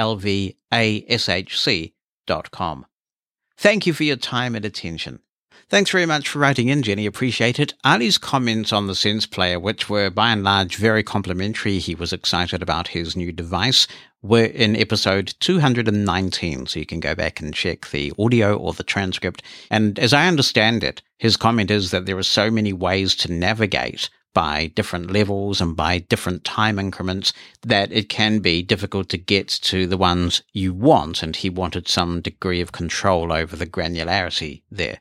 dot com. Thank you for your time and attention. Thanks very much for writing in, Jenny. Appreciate it. Ali's comments on the Sense Player, which were by and large very complimentary, he was excited about his new device, were in episode 219. So you can go back and check the audio or the transcript. And as I understand it, his comment is that there are so many ways to navigate by different levels and by different time increments that it can be difficult to get to the ones you want. And he wanted some degree of control over the granularity there.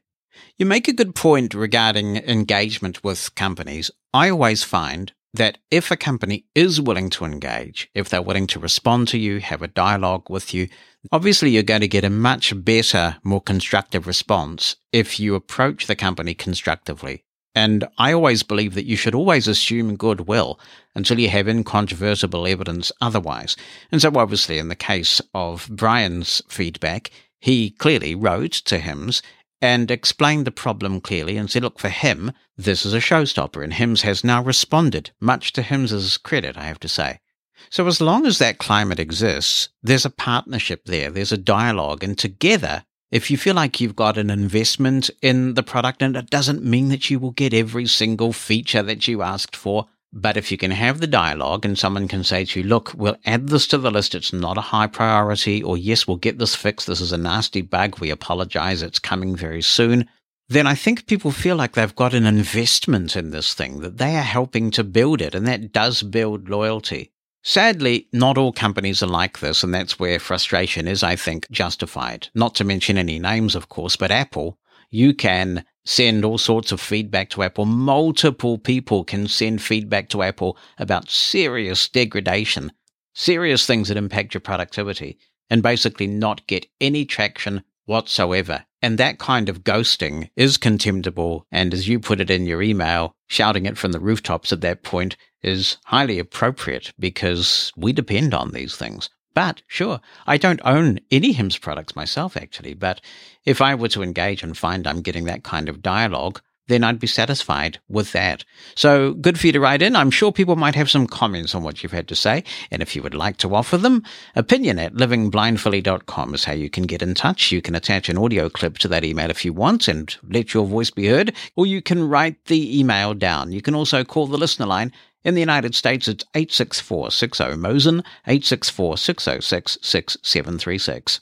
You make a good point regarding engagement with companies. I always find that if a company is willing to engage, if they're willing to respond to you, have a dialogue with you, obviously you're going to get a much better, more constructive response if you approach the company constructively. And I always believe that you should always assume goodwill until you have incontrovertible evidence otherwise. And so obviously in the case of Brian's feedback, he clearly wrote to HIMS and explained the problem clearly and said, look, for him, this is a showstopper, and HIMS has now responded, much to HIMS's credit, I have to say. So as long as that climate exists, there's a partnership there, there's a dialogue, and together, if you feel like you've got an investment in the product, and it doesn't mean that you will get every single feature that you asked for, but if you can have the dialogue and someone can say to you, look, we'll add this to the list. It's not a high priority. Or yes, we'll get this fixed. This is a nasty bug. We apologize. It's coming very soon. Then I think people feel like they've got an investment in this thing, that they are helping to build it. And that does build loyalty. Sadly, not all companies are like this. And that's where frustration is, I think, justified. Not to mention any names, of course, but Apple, you can send all sorts of feedback to Apple. Multiple people can send feedback to Apple about serious degradation, serious things that impact your productivity, and basically not get any traction whatsoever. And that kind of ghosting is contemptible. And as you put it in your email, shouting it from the rooftops at that point is highly appropriate because we depend on these things. But sure, I don't own any HIMS products myself, actually. But if I were to engage and find I'm getting that kind of dialogue, then I'd be satisfied with that. So good for you to write in. I'm sure people might have some comments on what you've had to say. And if you would like to offer them, opinion at livingblindfully.com is how you can get in touch. You can attach an audio clip to that email if you want and let your voice be heard, or you can write the email down. You can also call the listener line in the United States, it's 864-60 Mosen, 864-606-6736.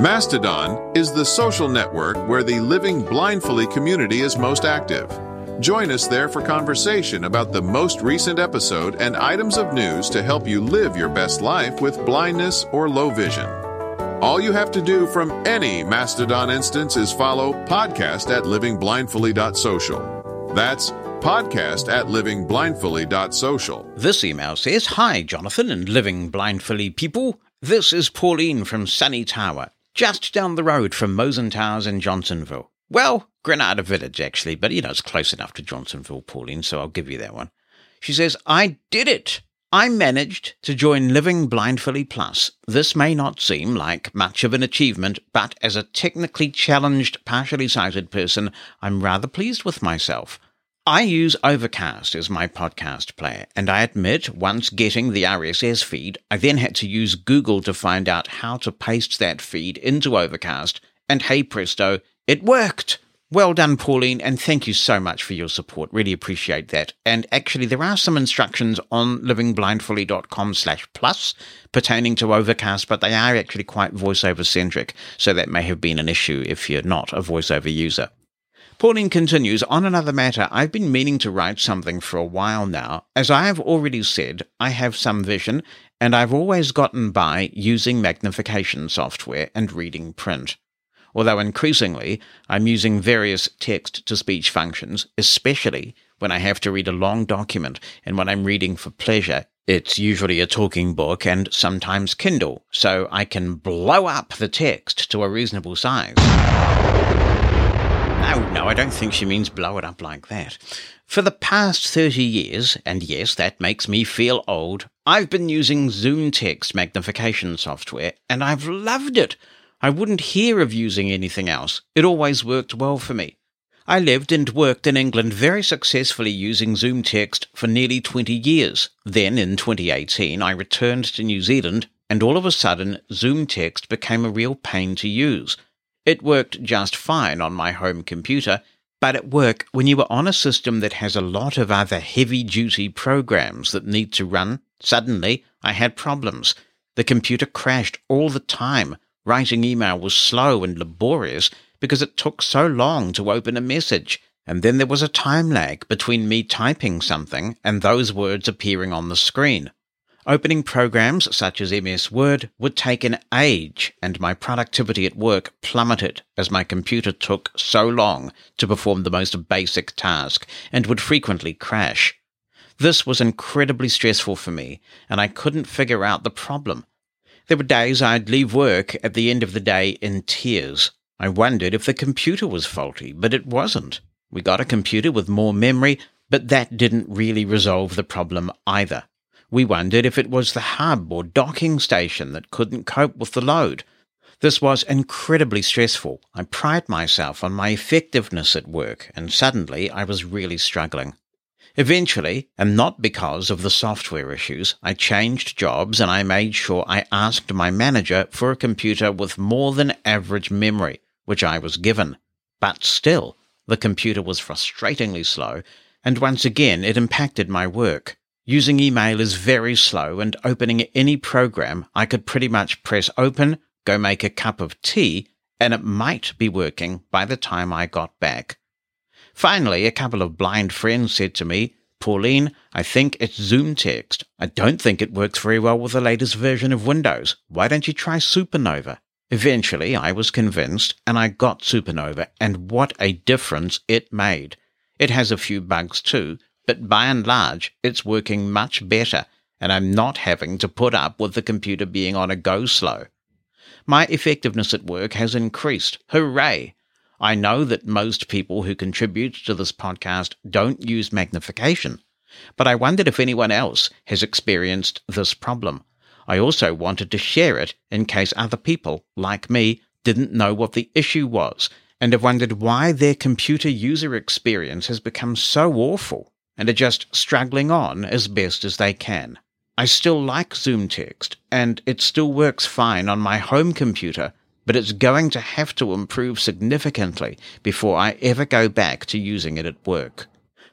Mastodon is the social network where the Living Blindfully community is most active. Join us there for conversation about the most recent episode and items of news to help you live your best life with blindness or low vision. All you have to do from any Mastodon instance is follow podcast at livingblindfully.social. That's podcast at livingblindfully.social. This email says Hi, Jonathan and Living Blindfully people. This is Pauline from Sunny Tower, just down the road from Mosen Towers in Johnsonville. Well, Granada Village, actually, but you know, it's close enough to Johnsonville, Pauline, so I'll give you that one. She says, I did it! I managed to join Living Blindfully Plus. This may not seem like much of an achievement, but as a technically challenged, partially sighted person, I'm rather pleased with myself. I use Overcast as my podcast player, and I admit once getting the RSS feed, I then had to use Google to find out how to paste that feed into Overcast, and hey presto, it worked! Well done, Pauline, and thank you so much for your support. Really appreciate that. And actually, there are some instructions on livingblindfully.com slash plus pertaining to Overcast, but they are actually quite voiceover centric, so that may have been an issue if you're not a voiceover user. Pauline continues, on another matter, I've been meaning to write something for a while now. As I have already said, I have some vision, and I've always gotten by using magnification software and reading print. Although increasingly, I'm using various text to speech functions, especially when I have to read a long document and when I'm reading for pleasure. It's usually a talking book and sometimes Kindle, so I can blow up the text to a reasonable size. No, no, I don't think she means blow it up like that. For the past 30 years, and yes, that makes me feel old, I've been using ZoomText magnification software, and I've loved it. I wouldn't hear of using anything else. It always worked well for me. I lived and worked in England very successfully using ZoomText for nearly 20 years. Then, in 2018, I returned to New Zealand, and all of a sudden, ZoomText became a real pain to use. It worked just fine on my home computer, but at work, when you are on a system that has a lot of other heavy duty programs that need to run, suddenly I had problems. The computer crashed all the time. Writing email was slow and laborious because it took so long to open a message. And then there was a time lag between me typing something and those words appearing on the screen. Opening programs such as MS Word would take an age, and my productivity at work plummeted as my computer took so long to perform the most basic task and would frequently crash. This was incredibly stressful for me, and I couldn't figure out the problem. There were days I'd leave work at the end of the day in tears. I wondered if the computer was faulty, but it wasn't. We got a computer with more memory, but that didn't really resolve the problem either. We wondered if it was the hub or docking station that couldn't cope with the load. This was incredibly stressful. I pride myself on my effectiveness at work, and suddenly I was really struggling. Eventually, and not because of the software issues, I changed jobs and I made sure I asked my manager for a computer with more than average memory, which I was given. But still, the computer was frustratingly slow, and once again it impacted my work. Using email is very slow, and opening any program, I could pretty much press open, go make a cup of tea, and it might be working by the time I got back. Finally, a couple of blind friends said to me, Pauline, I think it's ZoomText. I don't think it works very well with the latest version of Windows. Why don't you try Supernova? Eventually, I was convinced, and I got Supernova, and what a difference it made. It has a few bugs too, but by and large, it's working much better, and I'm not having to put up with the computer being on a go slow. My effectiveness at work has increased. Hooray! I know that most people who contribute to this podcast don't use magnification, but I wondered if anyone else has experienced this problem. I also wanted to share it in case other people, like me, didn't know what the issue was and have wondered why their computer user experience has become so awful and are just struggling on as best as they can. I still like ZoomText, and it still works fine on my home computer, but it's going to have to improve significantly before I ever go back to using it at work.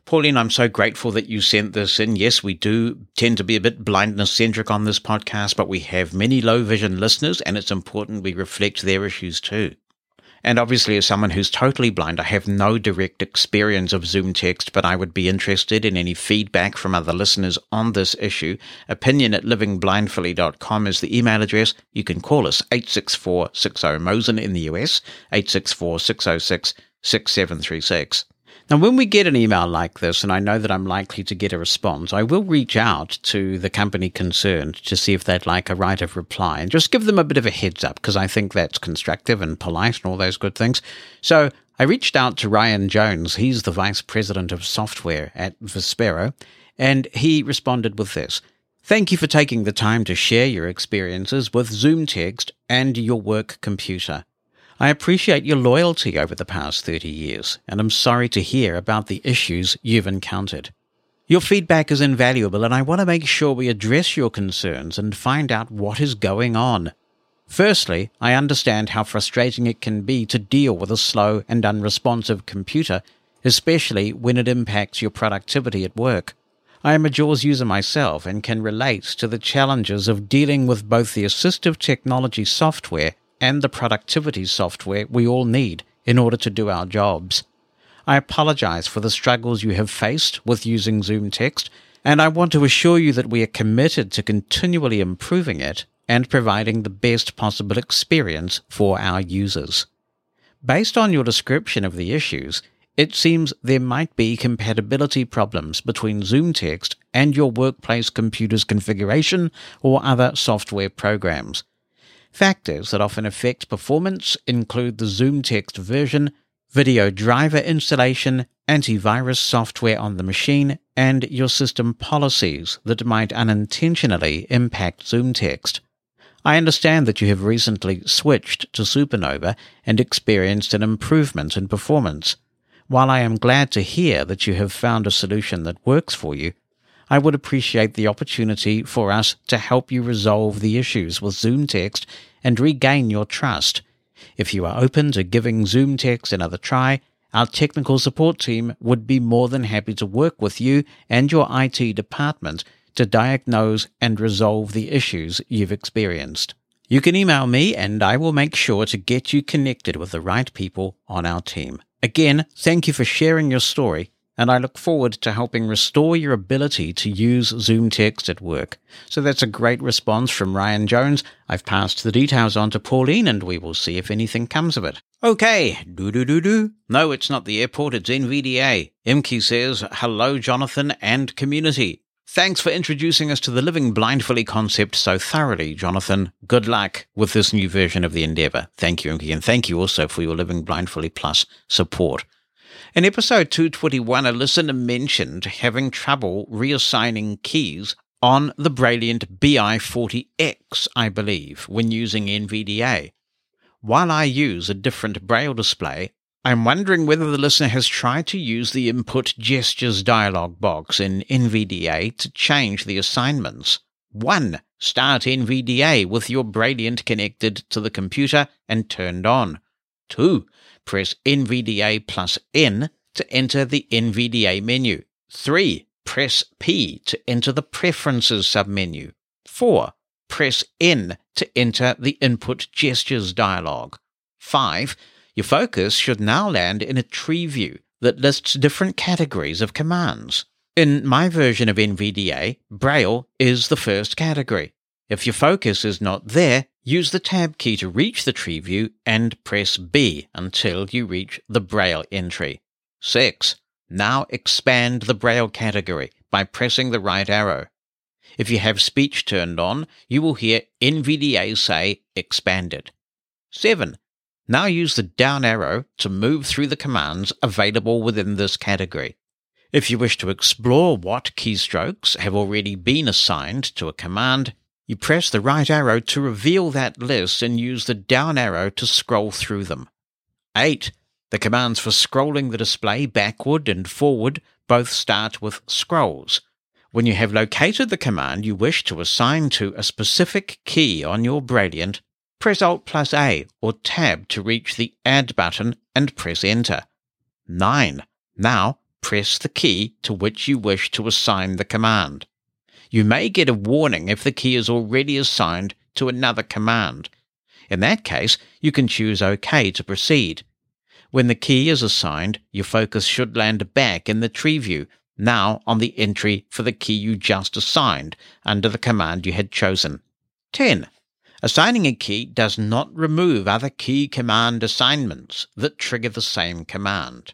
Pauline, I'm so grateful that you sent this in. Yes, we do tend to be a bit blindness centric on this podcast, but we have many low vision listeners, and it's important we reflect their issues too. And obviously, as someone who's totally blind, I have no direct experience of ZoomText, but I would be interested in any feedback from other listeners on this issue. Opinion at livingblindfully.com is the email address. You can call us 864-60 Mosen in the US, 864-606-6736. Now, when we get an email like this, and I know that I'm likely to get a response, I will reach out to the company concerned to see if they'd like a right of reply and just give them a bit of a heads up because I think that's constructive and polite and all those good things. So I reached out to Ryan Jones. He's the vice president of software at Vispero, and he responded with this. Thank you for taking the time to share your experiences with ZoomText and your work computer. I appreciate your loyalty over the past 30 years, and I'm sorry to hear about the issues you've encountered. Your feedback is invaluable, and I want to make sure we address your concerns and find out what is going on. Firstly, I understand how frustrating it can be to deal with a slow and unresponsive computer, especially when it impacts your productivity at work. I am a JAWS user myself and can relate to the challenges of dealing with both the assistive technology software and the productivity software we all need in order to do our jobs. I apologize for the struggles you have faced with using ZoomText, and I want to assure you that we are committed to continually improving it and providing the best possible experience for our users. Based on your description of the issues, it seems there might be compatibility problems between ZoomText and your workplace computer's configuration or other software programs. Factors that often affect performance include the ZoomText version, video driver installation, antivirus software on the machine, and your system policies that might unintentionally impact ZoomText. I understand that you have recently switched to Supernova and experienced an improvement in performance. While I am glad to hear that you have found a solution that works for you, I would appreciate the opportunity for us to help you resolve the issues with ZoomText and regain your trust. If you are open to giving ZoomText another try, our technical support team would be more than happy to work with you and your IT department to diagnose and resolve the issues you've experienced. You can email me and I will make sure to get you connected with the right people on our team. Again, thank you for sharing your story and I look forward to helping restore your ability to use ZoomText at work. So that's a great response from Ryan Jones. I've passed the details on to Pauline, and we will see if anything comes of it. Okay, do do do do. No, it's not the airport, it's NVDA. Imke says, Hello, Jonathan and community. Thanks for introducing us to the living blindfully concept so thoroughly, Jonathan. Good luck with this new version of the Endeavour. Thank you, Imke, and thank you also for your Living Blindfully Plus support. In episode 221, a listener mentioned having trouble reassigning keys on the Brailliant BI40X, I believe, when using NVDA. While I use a different Braille display, I'm wondering whether the listener has tried to use the input gestures dialog box in NVDA to change the assignments. 1. Start NVDA with your Brailliant connected to the computer and turned on. 2 press NVDA plus N to enter the NVDA menu. 3. Press P to enter the Preferences submenu. 4. Press N to enter the Input Gestures dialog. 5. Your focus should now land in a tree view that lists different categories of commands. In my version of NVDA, Braille is the first category. If your focus is not there, Use the Tab key to reach the tree view and press B until you reach the Braille entry. 6. Now expand the Braille category by pressing the right arrow. If you have speech turned on, you will hear NVDA say expanded. 7. Now use the down arrow to move through the commands available within this category. If you wish to explore what keystrokes have already been assigned to a command, you press the right arrow to reveal that list and use the down arrow to scroll through them. 8. The commands for scrolling the display backward and forward both start with scrolls. When you have located the command you wish to assign to a specific key on your Brailliant, press Alt plus A or Tab to reach the Add button and press Enter. 9. Now press the key to which you wish to assign the command you may get a warning if the key is already assigned to another command. In that case, you can choose OK to proceed. When the key is assigned, your focus should land back in the tree view, now on the entry for the key you just assigned under the command you had chosen. 10. Assigning a key does not remove other key command assignments that trigger the same command.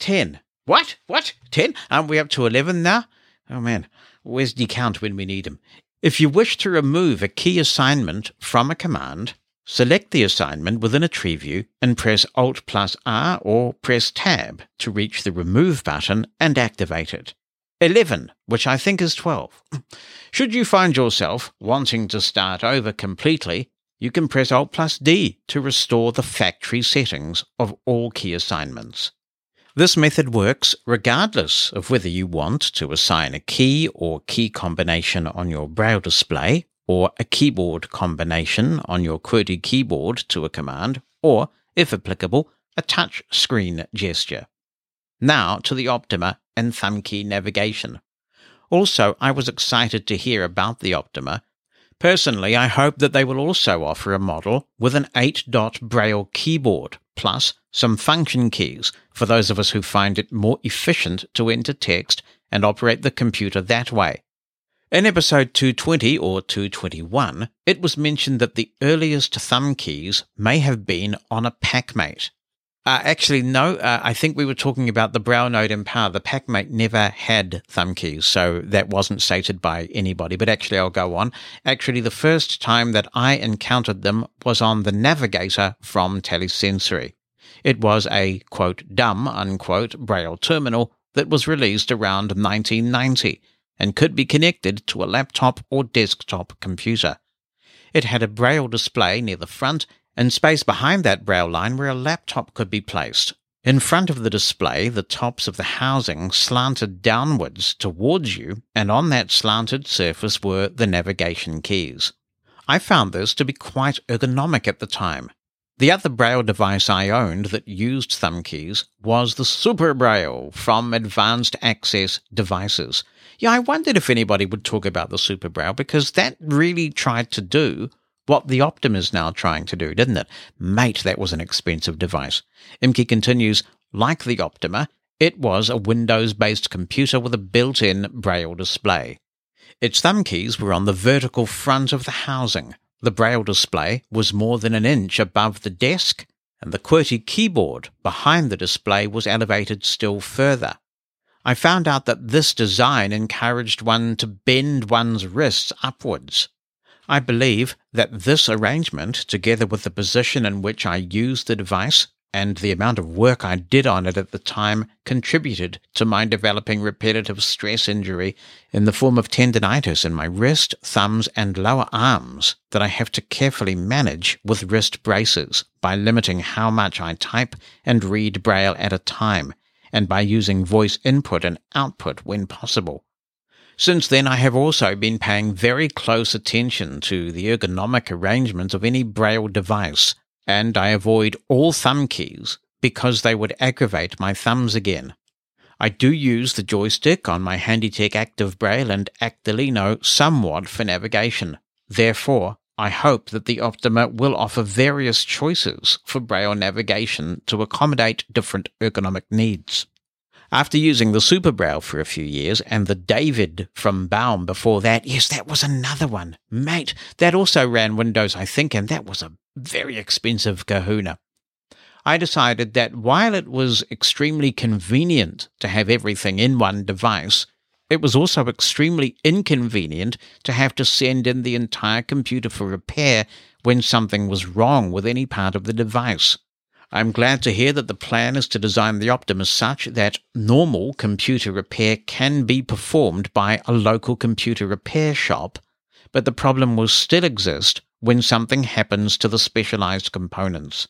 10. What? What? 10? Aren't we up to 11 now? Oh man, where's the count when we need him? If you wish to remove a key assignment from a command, select the assignment within a tree view and press Alt plus R or press Tab to reach the Remove button and activate it. 11, which I think is 12. *clears throat* Should you find yourself wanting to start over completely, you can press Alt plus D to restore the factory settings of all key assignments. This method works regardless of whether you want to assign a key or key combination on your braille display or a keyboard combination on your QWERTY keyboard to a command or, if applicable, a touch screen gesture. Now to the Optima and thumb key navigation. Also, I was excited to hear about the Optima. Personally, I hope that they will also offer a model with an 8 dot braille keyboard plus some function keys for those of us who find it more efficient to enter text and operate the computer that way. In episode 220 or 221, it was mentioned that the earliest thumb keys may have been on a PAC Mate. Uh, actually, no, uh, I think we were talking about the BrailleNote Empower. The PAC Mate never had thumb keys, so that wasn't stated by anybody. But actually, I'll go on. Actually, the first time that I encountered them was on the Navigator from Telesensory. It was a, quote, dumb, unquote, Braille terminal that was released around 1990 and could be connected to a laptop or desktop computer. It had a Braille display near the front and space behind that Braille line where a laptop could be placed. In front of the display, the tops of the housing slanted downwards towards you, and on that slanted surface were the navigation keys. I found this to be quite ergonomic at the time. The other Braille device I owned that used thumb keys was the Super Braille from Advanced Access Devices. Yeah, I wondered if anybody would talk about the Super Braille because that really tried to do what the Optima is now trying to do, didn't it? Mate, that was an expensive device. Imke continues, like the Optima, it was a Windows based computer with a built in Braille display. Its thumb keys were on the vertical front of the housing. The Braille display was more than an inch above the desk, and the QWERTY keyboard behind the display was elevated still further. I found out that this design encouraged one to bend one's wrists upwards. I believe that this arrangement, together with the position in which I used the device and the amount of work I did on it at the time, contributed to my developing repetitive stress injury in the form of tendonitis in my wrist, thumbs, and lower arms that I have to carefully manage with wrist braces by limiting how much I type and read Braille at a time, and by using voice input and output when possible. Since then, I have also been paying very close attention to the ergonomic arrangement of any Braille device, and I avoid all thumb keys because they would aggravate my thumbs again. I do use the joystick on my Handy Tech Active Braille and Actilino somewhat for navigation. Therefore, I hope that the Optima will offer various choices for Braille navigation to accommodate different ergonomic needs. After using the Super Braille for a few years and the David from Baum before that, yes, that was another one. Mate, that also ran Windows, I think, and that was a very expensive kahuna. I decided that while it was extremely convenient to have everything in one device, it was also extremely inconvenient to have to send in the entire computer for repair when something was wrong with any part of the device. I'm glad to hear that the plan is to design the Optimus such that normal computer repair can be performed by a local computer repair shop, but the problem will still exist when something happens to the specialized components.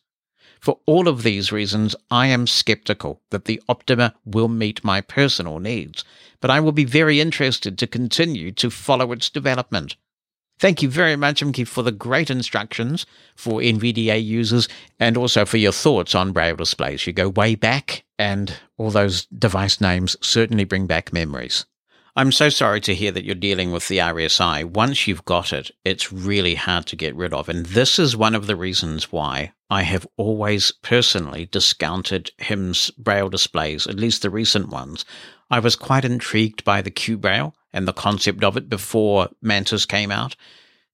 For all of these reasons, I am skeptical that the Optima will meet my personal needs, but I will be very interested to continue to follow its development. Thank you very much, Imke, for the great instructions for NVDA users and also for your thoughts on Braille displays. You go way back, and all those device names certainly bring back memories. I'm so sorry to hear that you're dealing with the RSI. Once you've got it, it's really hard to get rid of. And this is one of the reasons why I have always personally discounted HIMS Braille displays, at least the recent ones. I was quite intrigued by the QBraille and the concept of it before Mantis came out.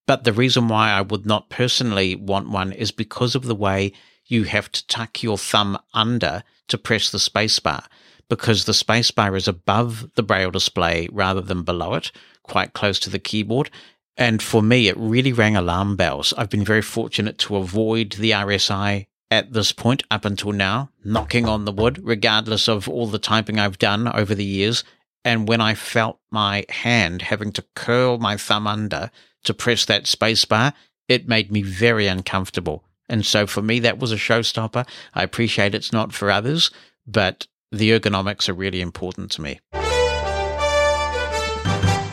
But the reason why I would not personally want one is because of the way you have to tuck your thumb under to press the spacebar. because the spacebar is above the braille display rather than below it, quite close to the keyboard. And for me, it really rang alarm bells. I've been very fortunate to avoid the RSI at this point up until now, knocking on the wood, regardless of all the typing I've done over the years. And when I felt my hand having to curl my thumb under to press that spacebar, it made me very uncomfortable. And so for me, that was a showstopper. I appreciate it's not for others, but the ergonomics are really important to me.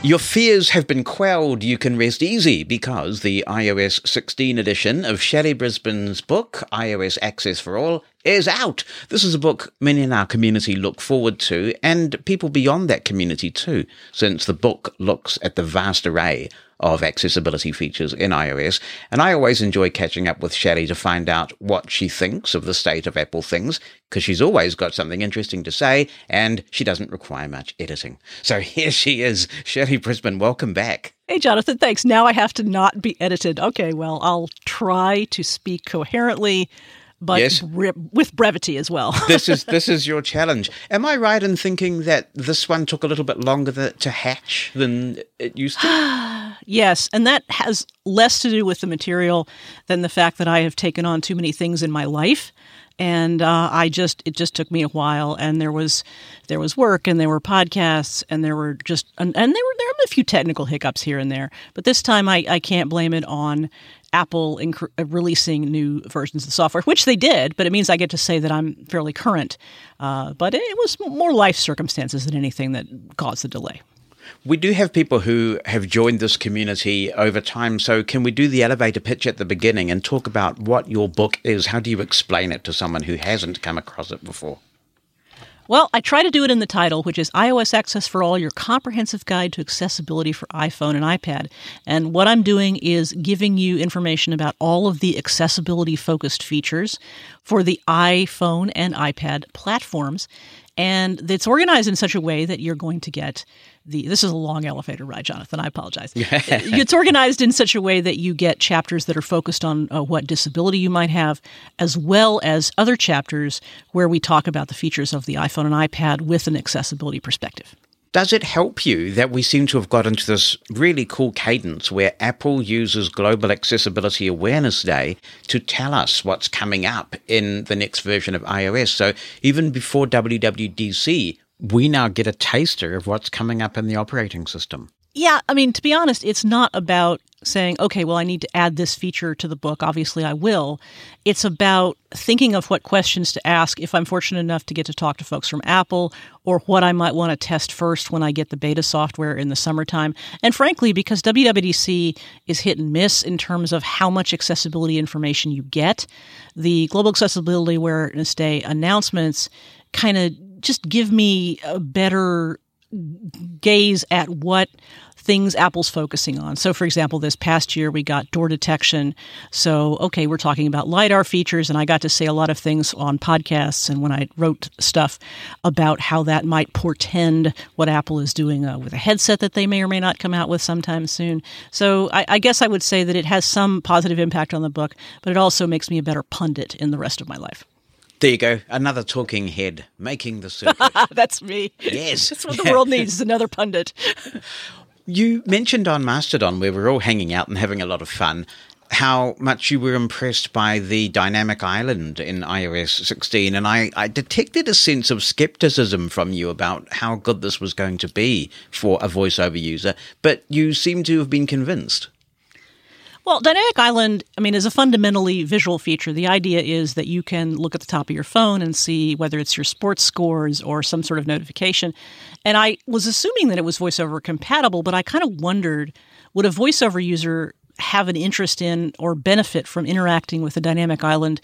Your fears have been quelled. You can rest easy because the iOS 16 edition of Shelly Brisbin's book, iOS Access for All, is out. This is a book many in our community look forward to, and people beyond that community too, since the book looks at the vast array of accessibility features in iOS. And I always enjoy catching up with Shelly to find out what she thinks of the state of Apple things, because she's always got something interesting to say and she doesn't require much editing. So *laughs* here she is, Shelly Brisbin. Welcome back. Hey, Jonathan, thanks. Now I have to not be edited. Okay, well, I'll try to speak coherently but yes. bre- with brevity as well. *laughs* this is this is your challenge. Am I right in thinking that this one took a little bit longer to hatch than it used to? *gasps* yes, and that has less to do with the material than the fact that I have taken on too many things in my life and uh, I just it just took me a while, and there was there was work, and there were podcasts, and there were just and, and there were there were a few technical hiccups here and there, but this time I I can't blame it on Apple inc- uh, releasing new versions of the software, which they did, but it means I get to say that I'm fairly current. Uh, but it was more life circumstances than anything that caused the delay. We do have people who have joined this community over time. So, can we do the elevator pitch at the beginning and talk about what your book is? How do you explain it to someone who hasn't come across it before? Well, I try to do it in the title, which is iOS Access for All Your Comprehensive Guide to Accessibility for iPhone and iPad. And what I'm doing is giving you information about all of the accessibility focused features for the iPhone and iPad platforms. And it's organized in such a way that you're going to get the this is a long elevator ride, Jonathan. I apologize. *laughs* it's organized in such a way that you get chapters that are focused on uh, what disability you might have, as well as other chapters where we talk about the features of the iPhone and iPad with an accessibility perspective. Does it help you that we seem to have got into this really cool cadence where Apple uses Global Accessibility Awareness Day to tell us what's coming up in the next version of iOS? So even before WWDC, we now get a taster of what's coming up in the operating system. Yeah, I mean, to be honest, it's not about saying, okay, well, I need to add this feature to the book. Obviously, I will. It's about thinking of what questions to ask if I'm fortunate enough to get to talk to folks from Apple or what I might want to test first when I get the beta software in the summertime. And frankly, because WWDC is hit and miss in terms of how much accessibility information you get, the Global Accessibility Awareness Day announcements kind of just give me a better gaze at what things Apple's focusing on. So, for example, this past year we got door detection. So, okay, we're talking about LiDAR features, and I got to say a lot of things on podcasts and when I wrote stuff about how that might portend what Apple is doing uh, with a headset that they may or may not come out with sometime soon. So, I, I guess I would say that it has some positive impact on the book, but it also makes me a better pundit in the rest of my life. There you go. Another talking head making the circuit. *laughs* That's me. Yes. That's what the world needs is *laughs* another pundit. You mentioned on Mastodon, where we're all hanging out and having a lot of fun, how much you were impressed by the dynamic island in iOS 16. And I, I detected a sense of skepticism from you about how good this was going to be for a voiceover user, but you seem to have been convinced. Well, Dynamic Island, I mean, is a fundamentally visual feature. The idea is that you can look at the top of your phone and see whether it's your sports scores or some sort of notification. And I was assuming that it was voiceover compatible, but I kind of wondered would a voiceover user have an interest in or benefit from interacting with a Dynamic Island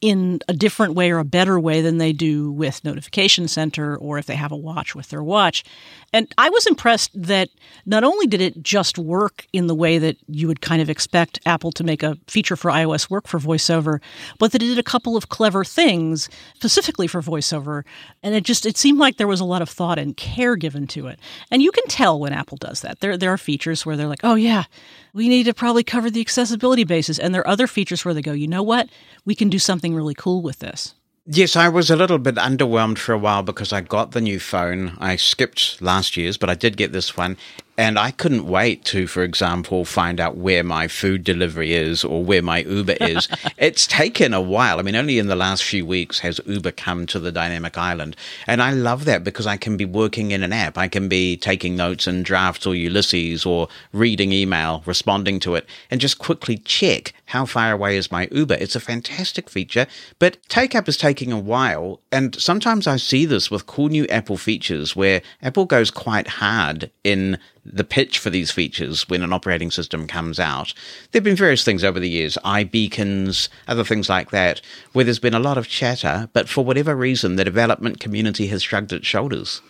in a different way or a better way than they do with Notification Center or if they have a watch with their watch. And I was impressed that not only did it just work in the way that you would kind of expect Apple to make a feature for iOS work for VoiceOver, but that it did a couple of clever things specifically for VoiceOver. And it just it seemed like there was a lot of thought and care given to it. And you can tell when Apple does that. There there are features where they're like, "Oh yeah, we need to probably cover the accessibility basis." And there are other features where they go, "You know what? We can do something really cool with this." Yes, I was a little bit underwhelmed for a while because I got the new phone. I skipped last year's, but I did get this one. And I couldn't wait to, for example, find out where my food delivery is or where my Uber *laughs* is. it's taken a while. I mean, only in the last few weeks has Uber come to the dynamic island. And I love that because I can be working in an app. I can be taking notes in drafts or Ulysses or reading email, responding to it, and just quickly check how far away is my Uber. It's a fantastic feature, but take up is taking a while. And sometimes I see this with cool new Apple features where Apple goes quite hard in the pitch for these features when an operating system comes out. There have been various things over the years, iBeacons, other things like that, where there's been a lot of chatter, but for whatever reason, the development community has shrugged its shoulders.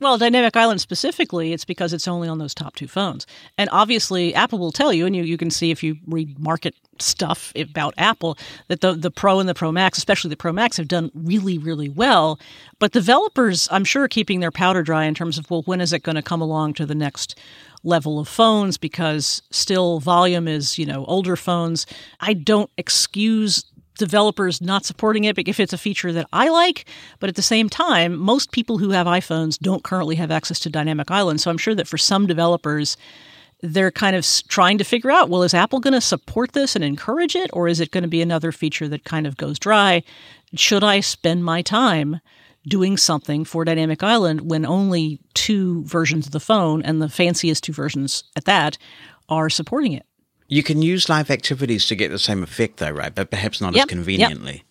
Well, Dynamic Island specifically, it's because it's only on those top two phones. And obviously, Apple will tell you, and you, you can see if you read market stuff about Apple, that the, the Pro and the Pro Max, especially the Pro Max, have done really, really well. But developers, I'm sure, are keeping their powder dry in terms of, well, when is it going to come along to the next level of phones? Because still, volume is, you know, older phones. I don't excuse developers not supporting it if it's a feature that I like. But at the same time, most people who have iPhones don't currently have access to Dynamic Island. So I'm sure that for some developers, they're kind of trying to figure out well, is Apple going to support this and encourage it, or is it going to be another feature that kind of goes dry? Should I spend my time? doing something for Dynamic Island when only two versions of the phone and the fanciest two versions at that are supporting it. You can use live activities to get the same effect, though, right? But perhaps not yep, as conveniently. Yep.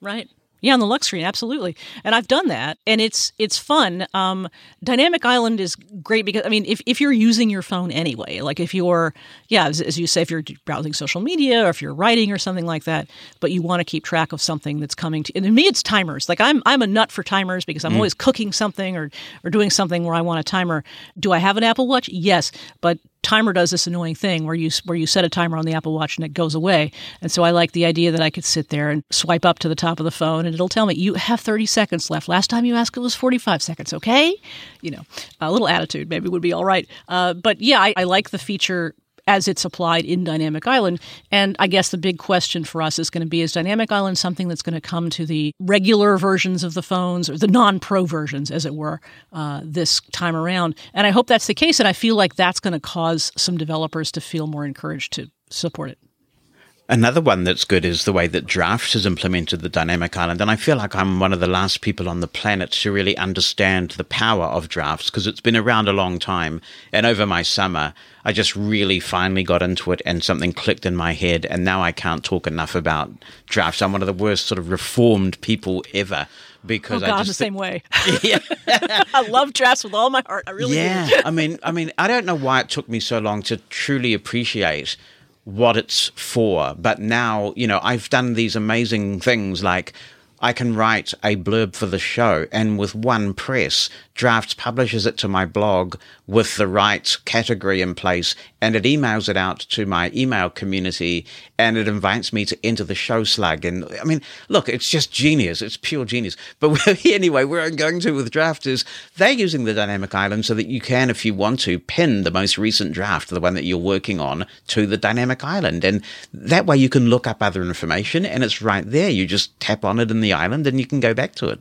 Right. Yeah, on the lock screen, absolutely. And I've done that, and it's it's fun. Um, Dynamic Island is great because I mean, if, if you're using your phone anyway, like if you're yeah, as, as, you say, if you're browsing social media or if you're writing or something like that, but you want to keep track of something that's coming to. And to me, it's timers. Like I'm I'm a nut for timers because I'm mm. always cooking something or or doing something where I want a timer. Do I have an Apple Watch? Yes, but timer does this annoying thing where you where you set a timer on the Apple Watch and it goes away. And so I like the idea that I could sit there and swipe up to the top of the phone and it'll tell me you have 30 seconds left. Last time you asked it was 45 seconds. Okay, you know, a little attitude maybe would be all right. Uh, but yeah, I, I like the feature as it's applied in Dynamic Island. And I guess the big question for us is going to be is Dynamic Island something that's going to come to the regular versions of the phones, or the non pro versions, as it were, uh, this time around? And I hope that's the case. And I feel like that's going to cause some developers to feel more encouraged to support it. Another one that's good is the way that Drafts has implemented the dynamic island. And I feel like I'm one of the last people on the planet to really understand the power of Drafts because it's been around a long time. And over my summer, I just really finally got into it and something clicked in my head. And now I can't talk enough about Drafts. I'm one of the worst sort of reformed people ever because oh God, I just the same way. *laughs* yeah. *laughs* I love drafts with all my heart. I really yeah. do. I mean, I mean, I don't know why it took me so long to truly appreciate what it's for. But now, you know, I've done these amazing things like I can write a blurb for the show, and with one press, Drafts publishes it to my blog with the right category in place, and it emails it out to my email community, and it invites me to enter the show slug. And I mean, look, it's just genius. It's pure genius. But *laughs* anyway, where I'm going to with Draft is they're using the dynamic island so that you can, if you want to, pin the most recent draft, the one that you're working on, to the dynamic island. And that way you can look up other information, and it's right there. You just tap on it in the island, and you can go back to it.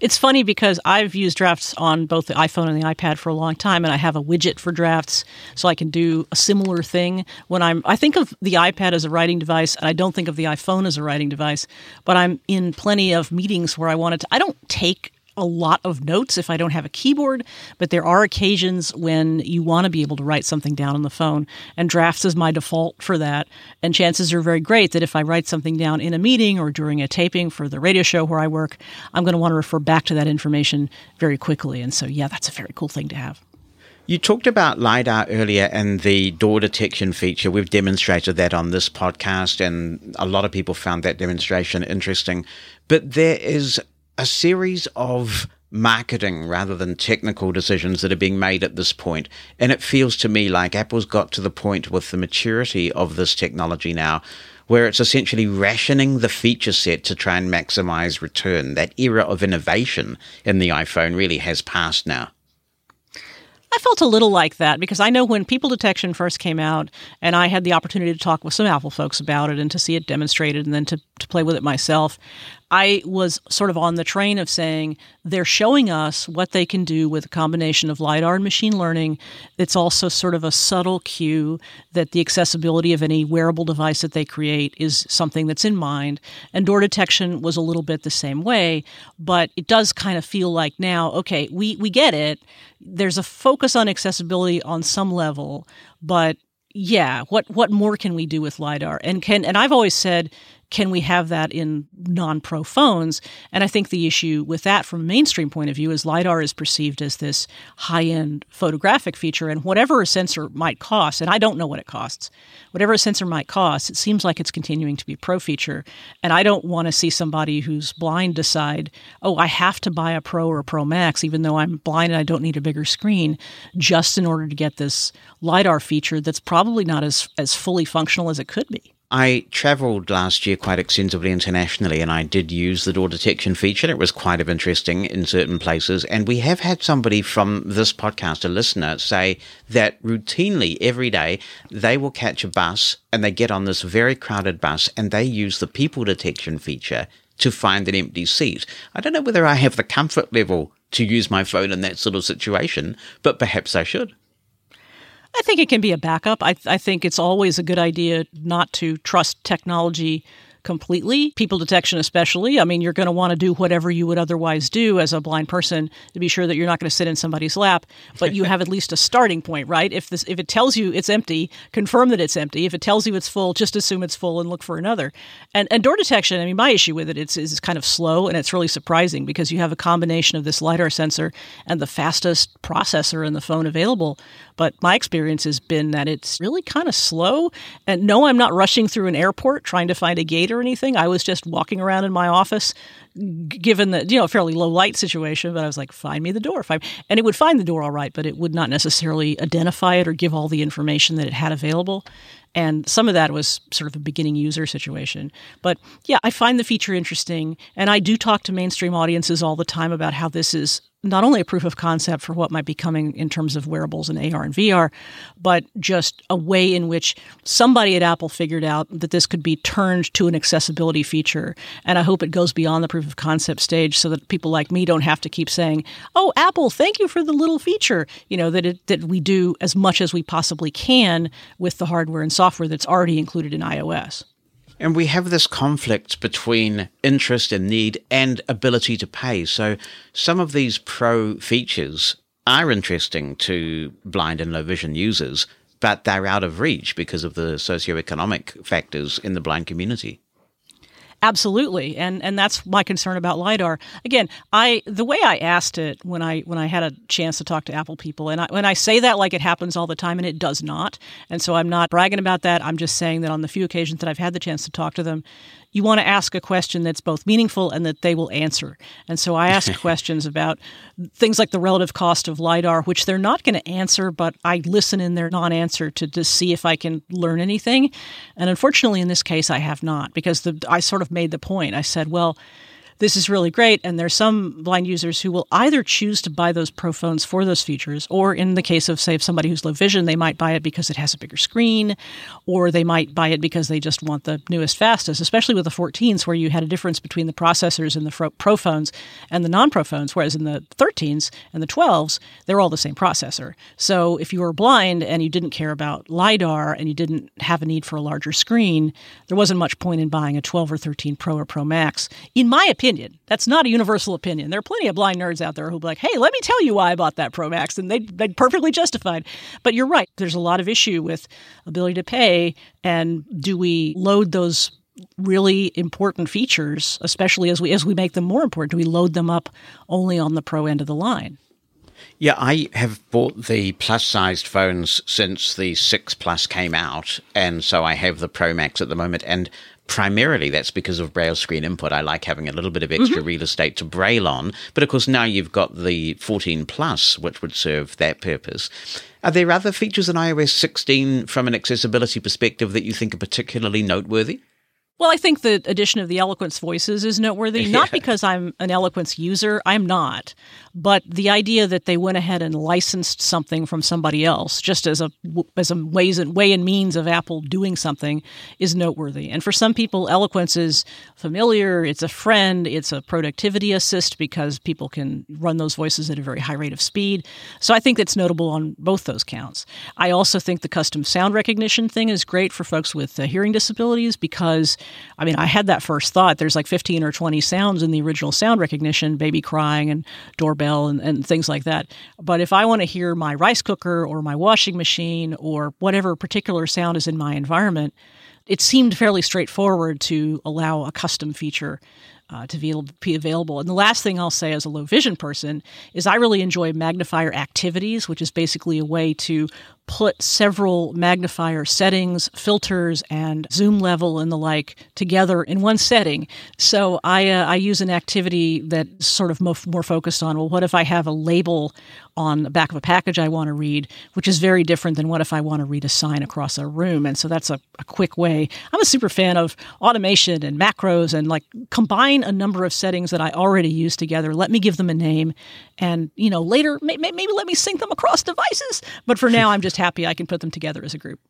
It's funny because I've used drafts on both the iPhone and the iPad for a long time, and I have a widget for drafts, so I can do a similar thing when I'm. I think of the iPad as a writing device, and I don't think of the iPhone as a writing device. But I'm in plenty of meetings where I wanted to. I don't take a lot of notes if I don't have a keyboard, but there are occasions when you want to be able to write something down on the phone, and drafts is my default for that. And chances are very great that if I write something down in a meeting or during a taping for the radio show where I work, I'm going to want to refer back to that information very quickly. And so, yeah, that's a very cool thing to have. You talked about LiDAR earlier and the door detection feature. We've demonstrated that on this podcast, and a lot of people found that demonstration interesting. But there is a series of marketing rather than technical decisions that are being made at this point. And it feels to me like Apple's got to the point with the maturity of this technology now where it's essentially rationing the feature set to try and maximize return. That era of innovation in the iPhone really has passed now. I felt a little like that because I know when people detection first came out, and I had the opportunity to talk with some Apple folks about it and to see it demonstrated and then to, to play with it myself, I was sort of on the train of saying they're showing us what they can do with a combination of LiDAR and machine learning. It's also sort of a subtle cue that the accessibility of any wearable device that they create is something that's in mind. And door detection was a little bit the same way, but it does kind of feel like now, okay, we, we get it. There's a focus on accessibility on some level, but yeah, what what more can we do with lidar? And can and I've always said can we have that in non-pro phones? And I think the issue with that from a mainstream point of view is LiDAR is perceived as this high-end photographic feature and whatever a sensor might cost, and I don't know what it costs, whatever a sensor might cost, it seems like it's continuing to be a pro feature. And I don't want to see somebody who's blind decide, oh, I have to buy a Pro or a Pro Max, even though I'm blind and I don't need a bigger screen, just in order to get this LiDAR feature that's probably not as, as fully functional as it could be. I travelled last year quite extensively internationally and I did use the door detection feature. It was quite of interesting in certain places. And we have had somebody from this podcast, a listener, say that routinely every day they will catch a bus and they get on this very crowded bus and they use the people detection feature to find an empty seat. I don't know whether I have the comfort level to use my phone in that sort of situation, but perhaps I should. I think it can be a backup. I, I think it's always a good idea not to trust technology completely, people detection especially. I mean, you're going to want to do whatever you would otherwise do as a blind person to be sure that you're not going to sit in somebody's lap, but you have at least a starting point, right? If this if it tells you it's empty, confirm that it's empty. If it tells you it's full, just assume it's full and look for another. And and door detection, I mean, my issue with it it's is kind of slow and it's really surprising because you have a combination of this lidar sensor and the fastest processor in the phone available. But my experience has been that it's really kind of slow. And no, I'm not rushing through an airport trying to find a gate or anything. I was just walking around in my office, given the you know fairly low light situation. But I was like, find me the door, find, and it would find the door all right, but it would not necessarily identify it or give all the information that it had available. And some of that was sort of a beginning user situation. But yeah, I find the feature interesting. And I do talk to mainstream audiences all the time about how this is not only a proof of concept for what might be coming in terms of wearables and AR and VR, but just a way in which somebody at Apple figured out that this could be turned to an accessibility feature. And I hope it goes beyond the proof of concept stage so that people like me don't have to keep saying, "Oh, Apple, thank you for the little feature." You know that it, that we do as much as we possibly can with the hardware and software that's already included in iOS. And we have this conflict between interest and need and ability to pay. So some of these pro features are interesting to blind and low vision users, but they're out of reach because of the socioeconomic factors in the blind community. Absolutely, and and that's my concern about lidar. Again, I the way I asked it when I when I had a chance to talk to Apple people, and I, when I say that like it happens all the time, and it does not, and so I'm not bragging about that. I'm just saying that on the few occasions that I've had the chance to talk to them, you want to ask a question that's both meaningful and that they will answer. And so I *laughs* ask questions about things like the relative cost of LiDAR, which they're not going to answer, but I listen in their non answer to, to see if I can learn anything. And unfortunately, in this case, I have not because the, I sort of made the point. I said, well, this is really great. And there's some blind users who will either choose to buy those pro phones for those features, or in the case of, say, somebody who's low vision, they might buy it because it has a bigger screen, or they might buy it because they just want the newest, fastest, especially with the 14s, where you had a difference between the processors in the pro phones and the non pro phones, whereas in the 13s and the 12s, they're all the same processor. So if you were blind and you didn't care about LiDAR and you didn't have a need for a larger screen, there wasn't much point in buying a 12 or 13 Pro or Pro Max. In my opinion, opinion. That's not a universal opinion. There are plenty of blind nerds out there who'll be like, hey, let me tell you why I bought that Pro Max. And they, they'd perfectly justified. But you're right. There's a lot of issue with ability to pay. And do we load those really important features, especially as we as we make them more important? Do we load them up only on the pro end of the line? Yeah, I have bought the plus sized phones since the 6 Plus came out. And so I have the Pro Max at the moment. And primarily that's because of braille screen input. I like having a little bit of extra mm-hmm. real estate to braille on. But of course, now you've got the 14 Plus, which would serve that purpose. Are there other features in iOS 16 from an accessibility perspective that you think are particularly noteworthy? Well, I think the addition of the eloquence voices is noteworthy, *laughs* Yeah. not because I'm an eloquence user, I'm not, but the idea that they went ahead and licensed something from somebody else, just as a as a ways and way and means of Apple doing something, is noteworthy. And for some people, eloquence is familiar. It's a friend. It's a productivity assist because people can run those voices at a very high rate of speed. So I think that's notable on both those counts. I also think the custom sound recognition thing is great for folks with uh, hearing disabilities because, I mean, I had that first thought. There's like 15 or 20 sounds in the original sound recognition, baby crying and doorbell and, and things like that. But if I want to hear my rice cooker or my washing machine or whatever particular sound is in my environment, it seemed fairly straightforward to allow a custom feature uh, to be, to be available. And the last thing I'll say as a low vision person is I really enjoy magnifier activities, which is basically a way to put several magnifier settings, filters, and zoom level and the like together in one setting. So I uh, I use an activity that's sort of mo- more focused on well, what if I have a label on the back of a package I want to read, which is very different than what if I want to read a sign across a room. And so that's a, a quick way. I'm a super fan of automation and macros and like combine a number of settings that I already use together. Let me give them a name, and you know later may- maybe let me sync them across devices. But for now, I'm just happy I can put them together as a group.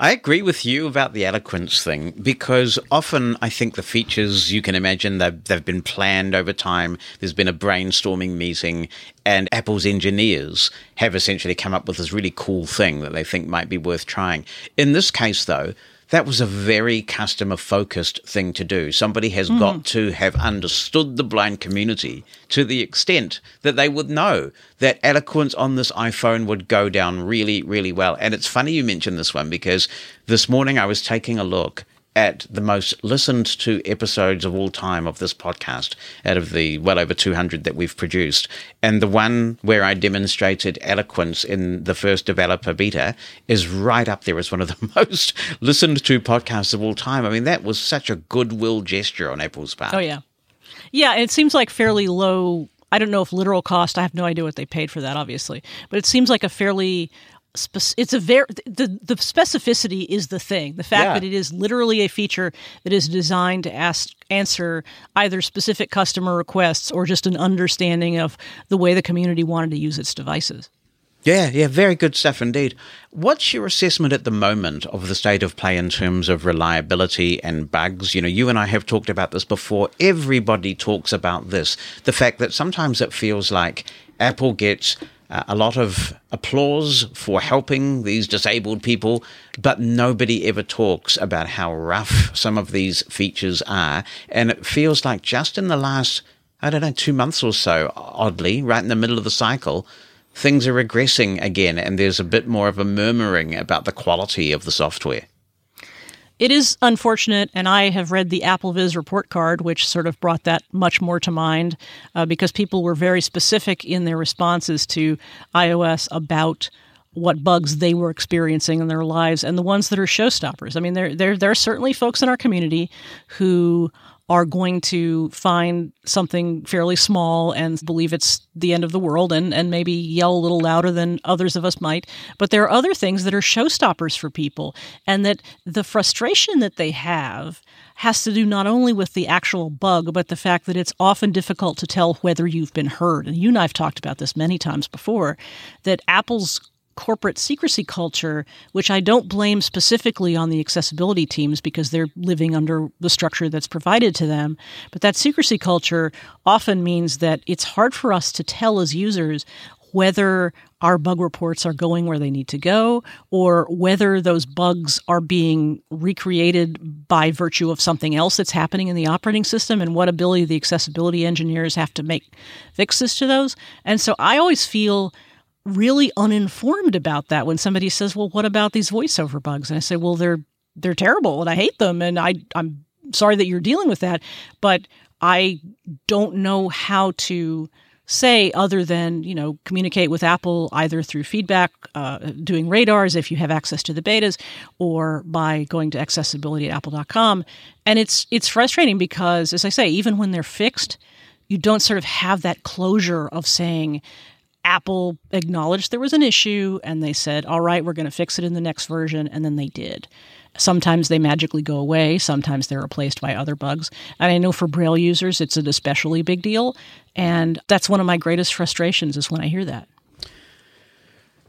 I agree with you about the eloquence thing because often I think the features you can imagine they've, they've been planned over time. There's been a brainstorming meeting, and Apple's engineers have essentially come up with this really cool thing that they think might be worth trying. In this case, though, that was a very customer focused thing to do. Somebody has hmm. got to have understood the blind community to the extent that they would know that eloquence on this iPhone would go down really, really well. And it's funny you mentioned this one because this morning I was taking a look at the most listened to episodes of all time of this podcast out of the well over 200 that we've produced. And the one where I demonstrated eloquence in the first developer beta is right up there as one of the *laughs* most listened to podcasts of all time. I mean, that was such a goodwill gesture on Apple's part. Oh yeah, yeah. It seems like fairly low. I don't know if literal cost. I have no idea what they paid for that, obviously, but it seems like a fairly. Spec- It's a very the the specificity is the thing. The fact Yeah. that it is literally a feature that is designed to ask answer either specific customer requests or just an understanding of the way the community wanted to use its devices. Yeah, yeah, very good stuff indeed. What's your assessment at the moment of the state of play in terms of reliability and bugs? You know, you and I have talked about this before. Everybody talks about this. The fact that sometimes it feels like Apple gets uh, a lot of applause for helping these disabled people, but nobody ever talks about how rough some of these features are. And it feels like just in the last, I don't know, two months or so, oddly, right in the middle of the cycle, things are regressing again, and there's a bit more of a murmuring about the quality of the software. It is unfortunate, and I have read the AppleVis report card, which sort of brought that much more to mind uh, because people were very specific in their responses to iOS about what bugs they were experiencing in their lives and the ones that are showstoppers. I mean, there, there, there are certainly folks in our community who are going to find something fairly small and believe it's the end of the world and, and maybe yell a little louder than others of us might. But there are other things that are showstoppers for people, and that the frustration that they have has to do not only with the actual bug, but the fact that it's often difficult to tell whether you've been heard. And you and I have talked about this many times before that Apple's corporate secrecy culture, which I don't blame specifically on the accessibility teams because they're living under the structure that's provided to them. But that secrecy culture often means that it's hard for us to tell as users whether our bug reports are going where they need to go or whether those bugs are being recreated by virtue of something else that's happening in the operating system and what ability the accessibility engineers have to make fixes to those. And so I always feel really uninformed about that when somebody says, "Well, what about these voiceover bugs?" And I say, "Well, they're they're terrible and I hate them and I I'm sorry that you're dealing with that, but I don't know how to say other than you know communicate with Apple either through feedback, uh, doing radars if you have access to the betas, or by going to accessibility at apple.com. And it's it's frustrating because, as I say, even when they're fixed, you don't sort of have that closure of saying Apple acknowledged there was an issue and they said, all right, we're going to fix it in the next version. And then they did. Sometimes they magically go away, sometimes they're replaced by other bugs. And I know for Braille users, it's an especially big deal. And that's one of my greatest frustrations is when I hear that.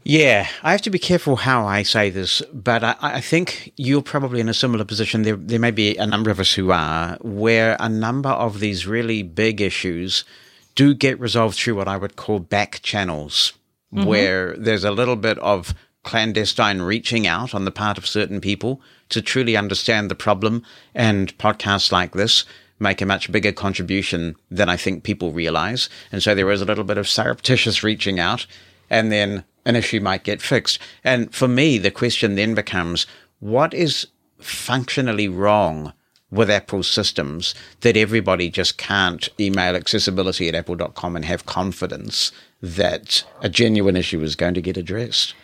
Yeah, I have to be careful how I say this, but I, I, think you're probably in a similar position. There, there may be a number of us who are, where a number of these really big issues do get resolved through what I would call back channels, mm-hmm. where there's a little bit of clandestine reaching out on the part of certain people to truly understand the problem. And podcasts like this make a much bigger contribution than I think people realize. And so there is a little bit of surreptitious reaching out. And then an issue might get fixed. And for me, the question then becomes what is functionally wrong with Apple's systems that everybody just can't email accessibility at apple.com and have confidence that a genuine issue is going to get addressed?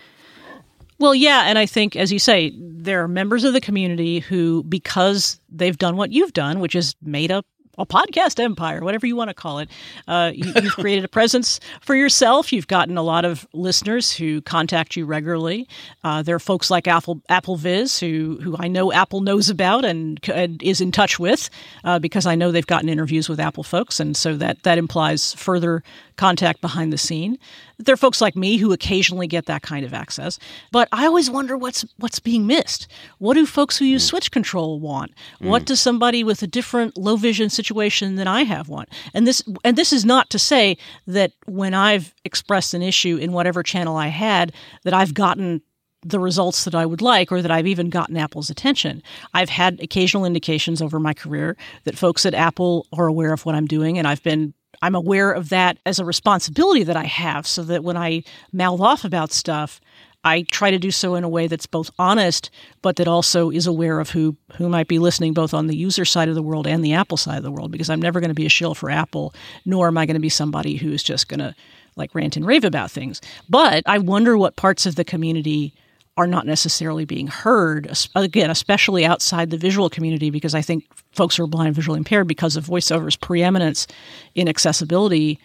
Well, yeah, and I think, as you say, there are members of the community who, because they've done what you've done, which is made up a podcast empire, whatever you want to call it. Uh, you, have created a presence for yourself. You've gotten a lot of listeners who contact you regularly. Uh, there are folks like Apple AppleVis who who I know Apple knows about and, and is in touch with uh, because I know they've gotten interviews with Apple folks, and so that that implies further contact behind the scene. There are folks like me who occasionally get that kind of access, but I always wonder what's what's being missed. What do folks who use mm. switch control want? Mm. What does somebody with a different low vision situation than I have want? And this and this is not to say that when I've expressed an issue in whatever channel I had that I've gotten the results that I would like or that I've even gotten Apple's attention. I've had occasional indications over my career that folks at Apple are aware of what I'm doing and I've been I'm aware of that as a responsibility that I have so that when I mouth off about stuff, I try to do so in a way that's both honest, but that also is aware of who who might be listening, both on the user side of the world and the Apple side of the world. Because I'm never going to be a shill for Apple, nor am I going to be somebody who's just going to like rant and rave about things. But I wonder what parts of the community are not necessarily being heard, again, especially outside the visual community, because I think folks who are blind and visually impaired, because of voiceover's preeminence in accessibility,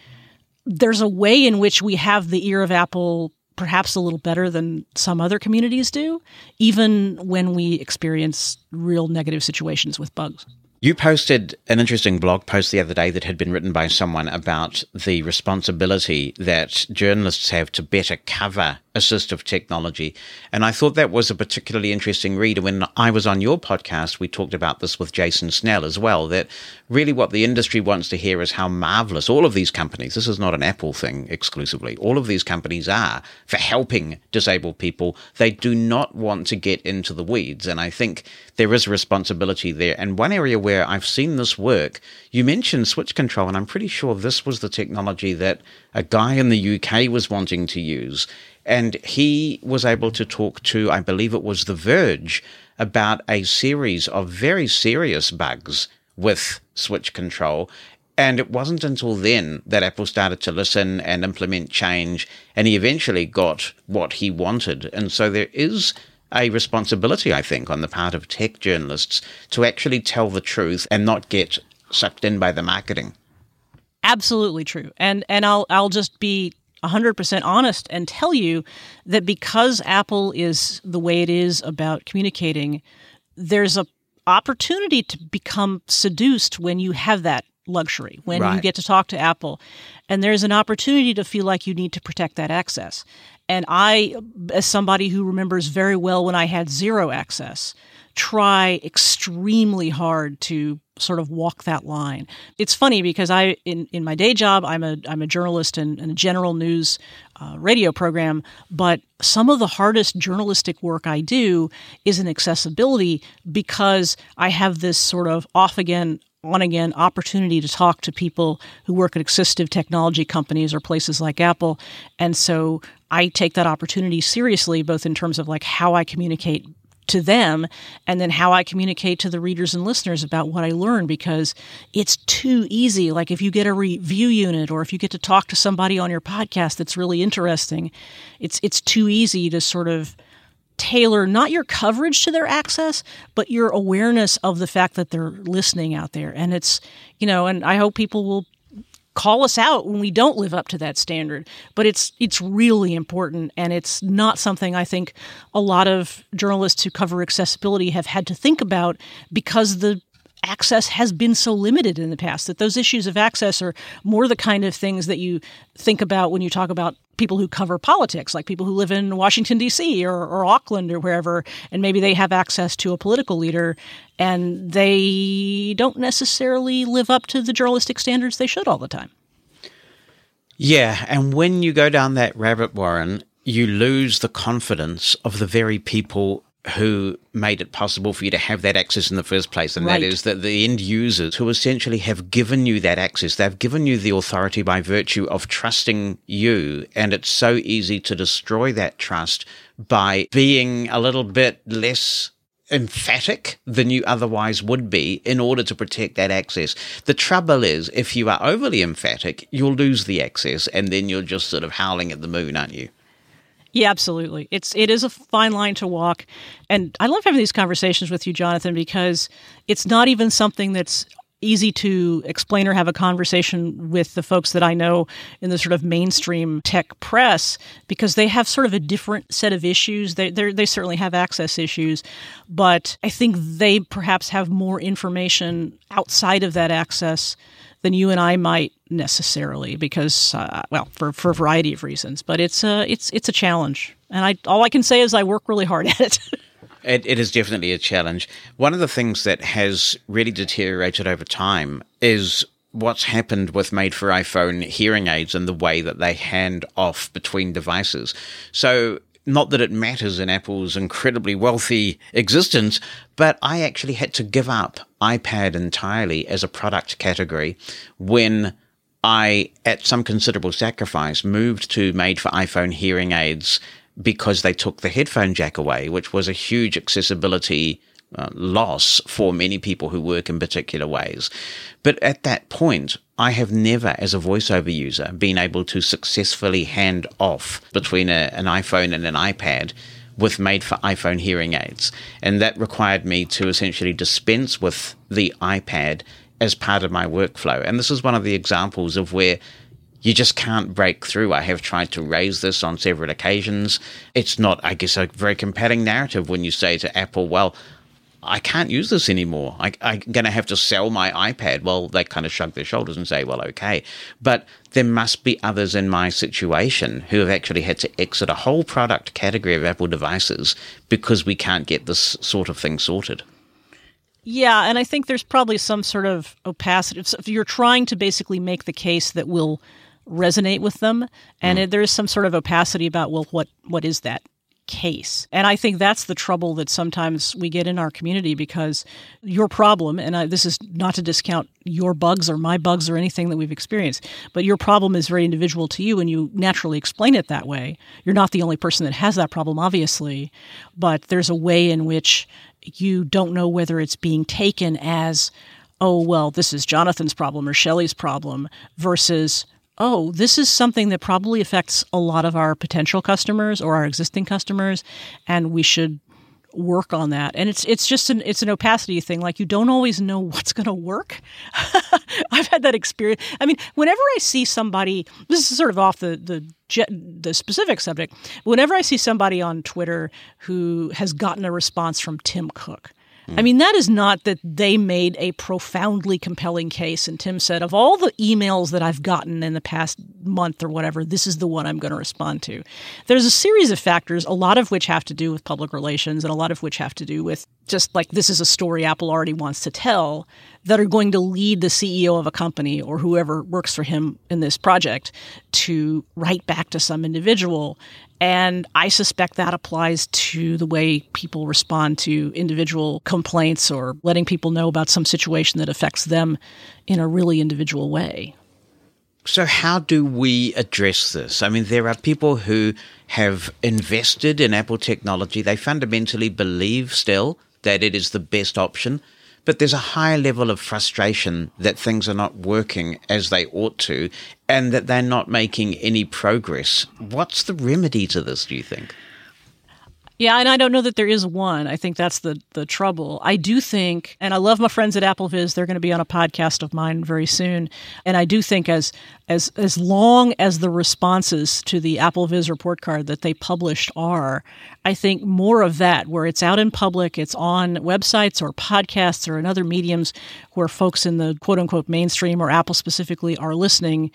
there's a way in which we have the ear of Apple perhaps a little better than some other communities do, even when we experience real negative situations with bugs. You posted an interesting blog post the other day that had been written by someone about the responsibility that journalists have to better cover assistive technology. And I thought that was a particularly interesting read. When I was on your podcast, we talked about this with Jason Snell as well, that really what the industry wants to hear is how marvelous all of these companies, this is not an Apple thing exclusively, all of these companies are for helping disabled people. They do not want to get into the weeds. And I think there is a responsibility there. And one area where I've seen this work, you mentioned switch control, and I'm pretty sure this was the technology that a guy in the UK was wanting to use. And he was able to talk to, I believe it was The Verge, about a series of very serious bugs with switch control. And it wasn't until then that Apple started to listen and implement change, and he eventually got what he wanted. And so there is a responsibility, I think, on the part of tech journalists to actually tell the truth and not get sucked in by the marketing. Absolutely true. And and I'll I'll just be 100% honest and tell you that because Apple is the way it is about communicating, there's a opportunity to become seduced when you have that luxury, when right. you get to talk to Apple. And there's an opportunity to feel like you need to protect that access. And I, as somebody who remembers very well when I had zero access, try extremely hard to sort of walk that line. It's funny because I, in, in my day job, I'm a I'm a journalist in, in a general news uh, radio program, but some of the hardest journalistic work I do is in accessibility because I have this sort of off again on again opportunity to talk to people who work at assistive technology companies or places like Apple. And so I take that opportunity seriously, both in terms of like how I communicate to them and then how I communicate to the readers and listeners about what I learn because it's too easy. Like if you get a review unit or if you get to talk to somebody on your podcast that's really interesting, it's it's too easy to sort of tailor not your coverage to their access, but your awareness of the fact that they're listening out there. And it's, you know, and I hope people will call us out when we don't live up to that standard. But it's it's really important, and it's not something I think a lot of journalists who cover accessibility have had to think about because the access has been so limited in the past that those issues of access are more the kind of things that you think about when you talk about people who cover politics, like people who live in Washington, D.C. Or, or Auckland or wherever, and maybe they have access to a political leader and they don't necessarily live up to the journalistic standards they should all the time. Yeah, and when you go down that rabbit warren, you lose the confidence of the very people who made it possible for you to have that access in the first place. And right. that is that the end users who essentially have given you that access, they've given you the authority by virtue of trusting you. And it's so easy to destroy that trust by being a little bit less emphatic than you otherwise would be in order to protect that access. The trouble is, if you are overly emphatic, you'll lose the access and then you're just sort of howling at the moon, aren't you? Yeah, absolutely. It's it is a fine line to walk, and I love having these conversations with you, Jonathan, because it's not even something that's easy to explain or have a conversation with the folks that I know in the sort of mainstream tech press because they have sort of a different set of issues. They they certainly have access issues, but I think they perhaps have more information outside of that access than you and I might necessarily because uh, well for, for a variety of reasons but it's a it's it's a challenge and I all I can say is I work really hard *laughs* at it It, it is definitely a challenge. One of the things that has really deteriorated over time is what's happened with made for iPhone hearing aids and the way that they hand off between devices. So not that it matters in Apple's incredibly wealthy existence, but I actually had to give up iPad entirely as a product category when I, at some considerable sacrifice, moved to made for iPhone hearing aids because they took the headphone jack away, which was a huge accessibility uh, loss for many people who work in particular ways. But at that point, I have never, as a voiceover user, been able to successfully hand off between a, an iPhone and an iPad with made for iPhone hearing aids. And that required me to essentially dispense with the iPad as part of my workflow. And this is one of the examples of where you just can't break through. I have tried to raise this on several occasions. It's not, I guess, a very compelling narrative when you say to Apple, well, I can't use this anymore. I, am going to have to sell my iPad. Well, they kind of shrug their shoulders and say, well, okay. But there must be others in my situation who have actually had to exit a whole product category of Apple devices because we can't get this sort of thing sorted. Yeah, and I think there's probably some sort of opacity. If you're trying to basically make the case that will resonate with them, and mm. there is some sort of opacity about well, what what is that case? And I think that's the trouble that sometimes we get in our community because your problem, and I, this is not to discount your bugs or my bugs or anything that we've experienced, but your problem is very individual to you, and you naturally explain it that way. You're not the only person that has that problem, obviously, but there's a way in which you don't know whether it's being taken as oh well this is jonathan's problem or shelly's problem versus oh, this is something that probably affects a lot of our potential customers or our existing customers, and we should work on that. And it's it's just an it's an opacity thing. Like you don't always know what's going to work. *laughs* I've had that experience. I mean, whenever I see somebody, this is sort of off the the the specific subject. Whenever I see somebody on Twitter who has gotten a response from Tim Cook, I mean, that is not that they made a profoundly compelling case. And Tim said, of all the emails that I've gotten in the past month or whatever, this is the one I'm going to respond to. There's a series of factors, a lot of which have to do with public relations and a lot of which have to do with just like this is a story Apple already wants to tell that are going to lead the CEO of a company or whoever works for him in this project to write back to some individual and I suspect that applies to the way people respond to individual complaints or letting people know about some situation that affects them in a really individual way. So, how do we address this? I mean, there are people who have invested in Apple technology. They fundamentally believe still that it is the best option but there's a high level of frustration that things are not working as they ought to and that they're not making any progress. What's the remedy to this, do you think? Yeah, and I don't know that there is one. I think that's the the trouble. I do think, and I love my friends at AppleVis. They're going to be on a podcast of mine very soon. And I do think as as as long as the responses to the AppleVis report card that they published are, I think more of that, where it's out in public, it's on websites or podcasts or in other mediums where folks in the quote unquote mainstream or Apple specifically are listening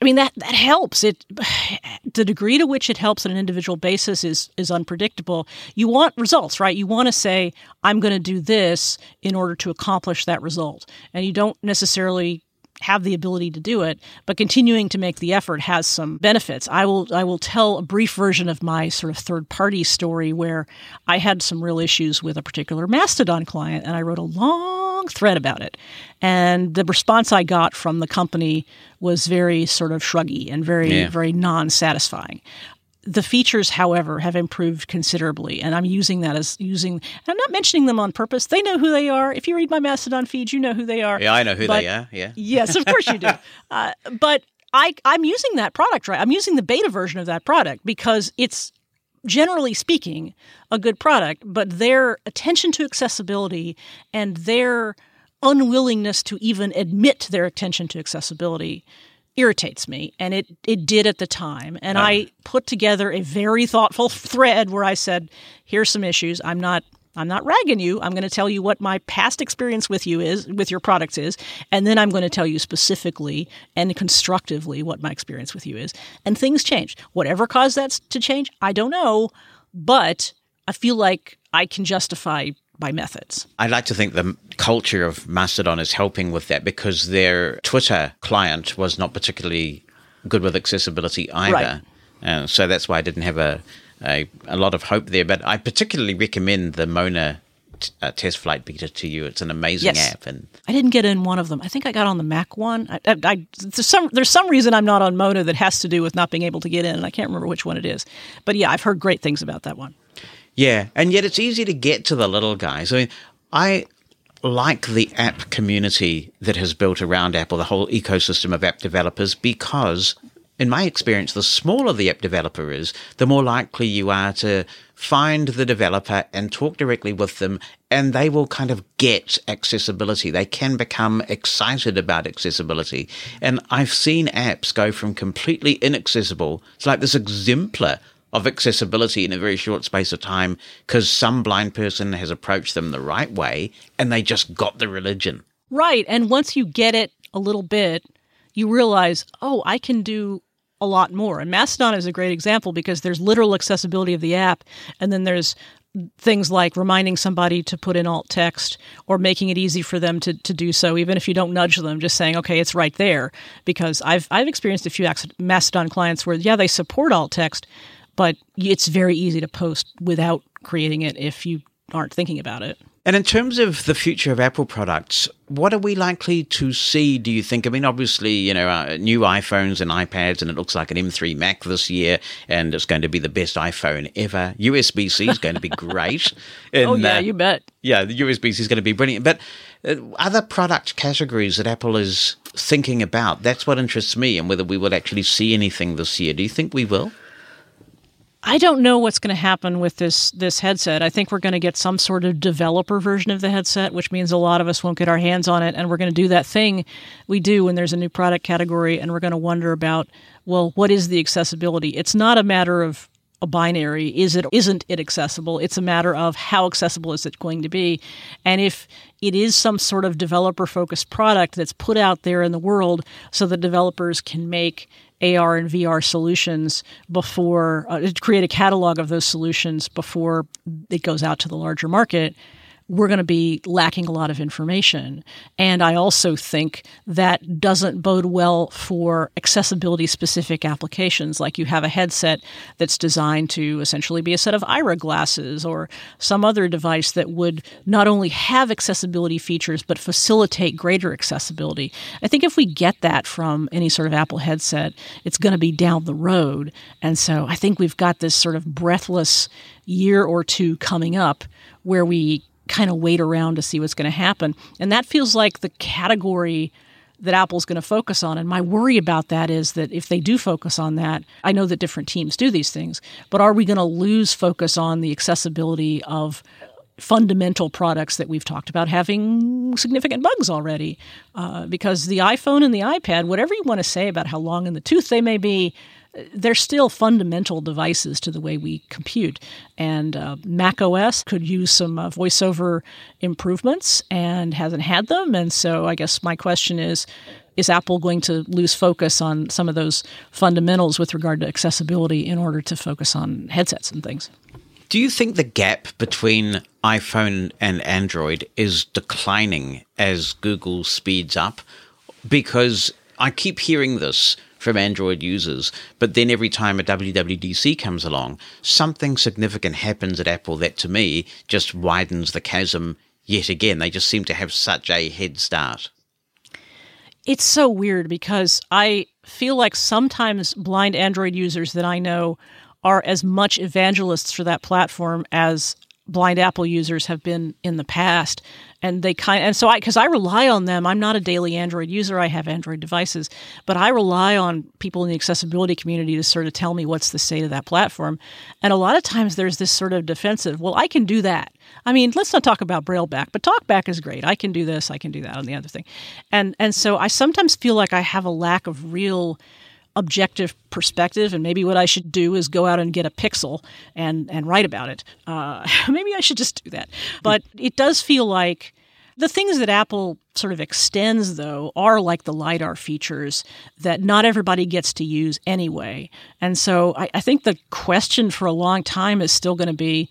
I mean that that helps. It *sighs* the degree to which it helps on an individual basis is is unpredictable. You want results, right? You want to say I'm going to do this in order to accomplish that result. And you don't necessarily have the ability to do it, but continuing to make the effort has some benefits. I will I will tell a brief version of my sort of third party story where I had some real issues with a particular Mastodon client and I wrote a long thread about it. And the response I got from the company was very sort of shruggy and very yeah. very non-satisfying. The features, however, have improved considerably, and I'm using that as using. I'm not mentioning them on purpose. They know who they are. If you read my Mastodon feed, you know who they are. Yeah, I know who but, they are. Yeah. Yes, of course you do. *laughs* uh, but I, I'm using that product, right? I'm using the beta version of that product because it's generally speaking a good product, but their attention to accessibility and their unwillingness to even admit their attention to accessibility irritates me and it it did at the time. And I put together a very thoughtful *laughs* thread where I said here's some issues. I'm not I'm not ragging you I'm going to tell you what my past experience with you is with your products is and then I'm going to tell you specifically and constructively what my experience with you is and things changed whatever caused that to change I don't know but I feel like I can justify by methods. I'd like to think the culture of Mastodon is helping with that because their Twitter client was not particularly good with accessibility either. Right. Uh, so that's why I didn't have a, a, a lot of hope there. But I particularly recommend the Mona t- uh, test flight beta to you. It's an amazing yes. app, and I didn't get in one of them. I think I got on the Mac one. I, I, I, there's some there's some reason I'm not on Mona that has to do with not being able to get in, and I can't remember which one it is. But yeah, I've heard great things about that one. Yeah, and yet it's easy to get to the little guys. I mean, I like the app community that has built around Apple, the whole ecosystem of app developers, because in my experience, the smaller the app developer is, the more likely you are to find the developer and talk directly with them, and they will kind of get accessibility. They can become excited about accessibility. And I've seen apps go from completely inaccessible to like this exemplar of accessibility in a very short space of time because some blind person has approached them the right way and they just got the religion. Right. And once you get it a little bit, you realize, oh, I can do a lot more. And Mastodon is a great example because there's literal accessibility of the app, and then there's things like reminding somebody to put in alt text or making it easy for them to, to do so, even if you don't nudge them, just saying, okay, it's right there. Because I've, I've experienced a few Mastodon clients where, yeah, they support alt text, but it's very easy to post without creating it if you aren't thinking about it. And in terms of the future of Apple products, what are we likely to see, do you think? I mean, obviously, you know, uh, new iPhones and iPads, and it looks like an M3 Mac this year, and it's going to be the best iPhone ever. USB C is going to be great. *laughs* And, oh, yeah, uh, you bet. Yeah, the USB C is going to be brilliant. But uh, other product categories that Apple is thinking about, that's what interests me, and whether we will actually see anything this year. Do you think we will? I don't know what's going to happen with this this headset. I think we're going to get some sort of developer version of the headset, which means a lot of us won't get our hands on it, and we're going to do that thing we do when there's a new product category, and we're going to wonder about, well, what is the accessibility? It's not a matter of a binary. Is it isn't it accessible? It's a matter of how accessible is it going to be. And if it is some sort of developer focused product that's put out there in the world so that developers can make AR and VR solutions before uh, create a catalog of those solutions before it goes out to the larger market we're going to be lacking a lot of information. And I also think that doesn't bode well for accessibility specific applications. Like you have a headset that's designed to essentially be a set of Aira glasses or some other device that would not only have accessibility features, but facilitate greater accessibility. I think if we get that from any sort of Apple headset, it's going to be down the road. And so I think we've got this sort of breathless year or two coming up where we kind of wait around to see what's going to happen. And that feels like the category that Apple's going to focus on. And my worry about that is that if they do focus on that, I know that different teams do these things, but are we going to lose focus on the accessibility of fundamental products that we've talked about having significant bugs already? Uh, because the iPhone and the iPad, whatever you want to say about how long in the tooth they may be, they're still fundamental devices to the way we compute. And uh, Mac OS could use some uh, voiceover improvements and hasn't had them. And so I guess my question is is Apple going to lose focus on some of those fundamentals with regard to accessibility in order to focus on headsets and things? Do you think the gap between iPhone and Android is declining as Google speeds up? Because I keep hearing this from Android users. But then every time a WWDC comes along, something significant happens at Apple that to me just widens the chasm yet again. They just seem to have such a head start. It's so weird because I feel like sometimes blind Android users that I know are as much evangelists for that platform as blind Apple users have been in the past and they kind and so I because I rely on them. I'm not a daily Android user. I have Android devices, but I rely on people in the accessibility community to sort of tell me what's the state of that platform. And a lot of times there's this sort of defensive. Well, I can do that. I mean, let's not talk about Brailleback, but TalkBack is great. I can do this. I can do that on the other thing, and and so I sometimes feel like I have a lack of real objective perspective, and maybe what I should do is go out and get a pixel and and write about it. Uh, *laughs* maybe I should just do that. But it does feel like the things that Apple sort of extends, though, are like the LiDAR features that not everybody gets to use anyway. And so I, I think the question for a long time is still going to be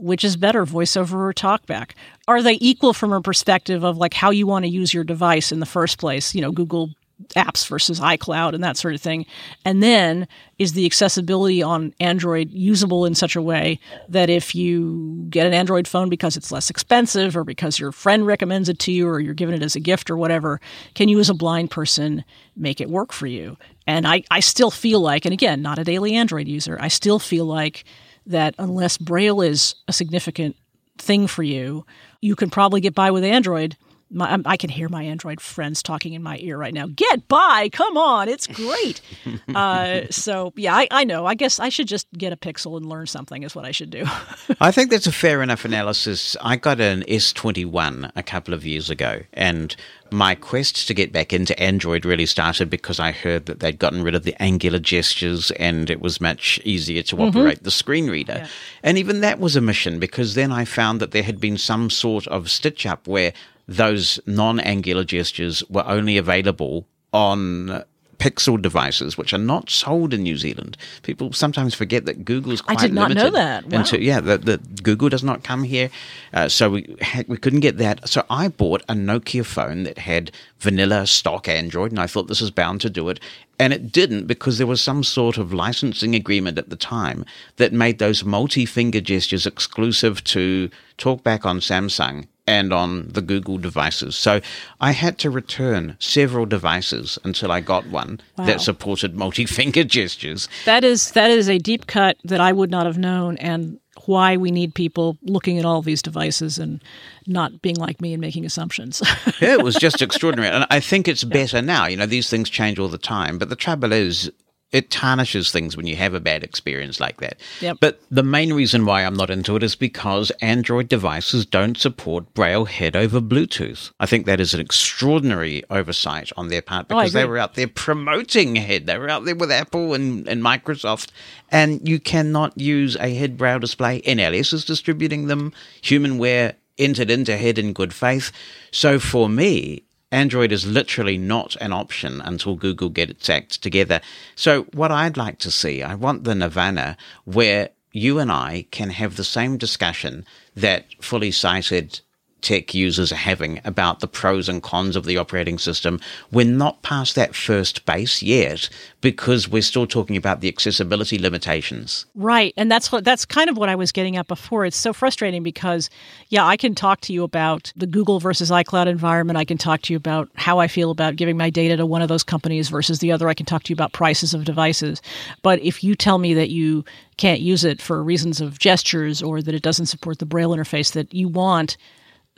which is better, voiceover or talkback? Are they equal from a perspective of like how you want to use your device in the first place? You know, Google apps versus iCloud and that sort of thing. And then is the accessibility on Android usable in such a way that if you get an Android phone because it's less expensive or because your friend recommends it to you or you're given it as a gift or whatever, can you as a blind person make it work for you? And I, I still feel like, and again, not a daily Android user, I still feel like that unless Braille is a significant thing for you, you can probably get by with Android my, I can hear my Android friends talking in my ear right now. Get by, come on, it's great. *laughs* uh, so yeah, I, I, know. I guess I should just get a Pixel and learn something. Is what I should do. *laughs* I think that's a fair enough analysis. I got an S twenty one a couple of years ago, and my quest to get back into Android really started because I heard that they'd gotten rid of the angular gestures and it was much easier to mm-hmm. operate the screen reader. Yeah. And even that was a mission because then I found that there had been some sort of stitch up where those non-angular gestures were only available on Pixel devices, which are not sold in New Zealand. People sometimes forget that Google's quite I did not limited. know that. Wow. Into, yeah, that Google does not come here, uh, so we had, we couldn't get that. So I bought a Nokia phone that had vanilla stock Android, and I thought this is bound to do it. And it didn't because there was some sort of licensing agreement at the time that made those multi finger gestures exclusive to TalkBack on Samsung and on the Google devices. So I had to return several devices until I got one wow. that supported multi-finger *laughs* gestures. That is that is a deep cut that I would not have known and why we need people looking at all these devices and not being like me and making assumptions. yeah, it was just *laughs* extraordinary. And I think it's better now. You know, these things change all the time. But the trouble is, it tarnishes things when you have a bad experience like that. Yep. But the main reason why I'm not into it is because Android devices don't support Braille HID over Bluetooth. I think that is an extraordinary oversight on their part oh, because oh, they were out there promoting HID. They were out there with Apple and, and Microsoft, and you cannot use a HID Braille display. NLS is distributing them. HumanWare entered into HID in good faith. So for me, Android is literally not an option until Google get its act together. So what I'd like to see, I want the nirvana where you and I can have the same discussion that fully sighted tech users are having about the pros and cons of the operating system. We're not past that first base yet because we're still talking about the accessibility limitations. Right. And that's what that's kind of what I was getting at before. It's so frustrating because yeah, I can talk to you about the Google versus iCloud environment. I can talk to you about how I feel about giving my data to one of those companies versus the other. I can talk to you about prices of devices. But if you tell me that you can't use it for reasons of gestures or that it doesn't support the braille interface that you want,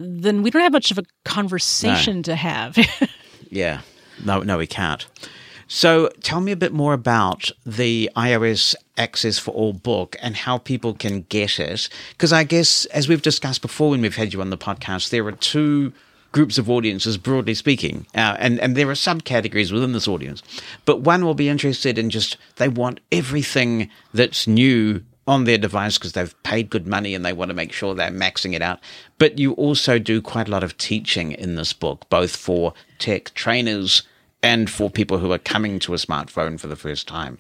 then we don't have much of a conversation no. to have. *laughs* yeah. No, no, we can't. So tell me a bit more about the iOS Access for All book and how people can get it. Because I guess, as we've discussed before when we've had you on the podcast, there are two groups of audiences, broadly speaking, uh, and and there are subcategories within this audience. But one will be interested in just they want everything that's new on their device because they've paid good money and they want to make sure they're maxing it out. But you also do quite a lot of teaching in this book, both for tech trainers and for people who are coming to a smartphone for the first time.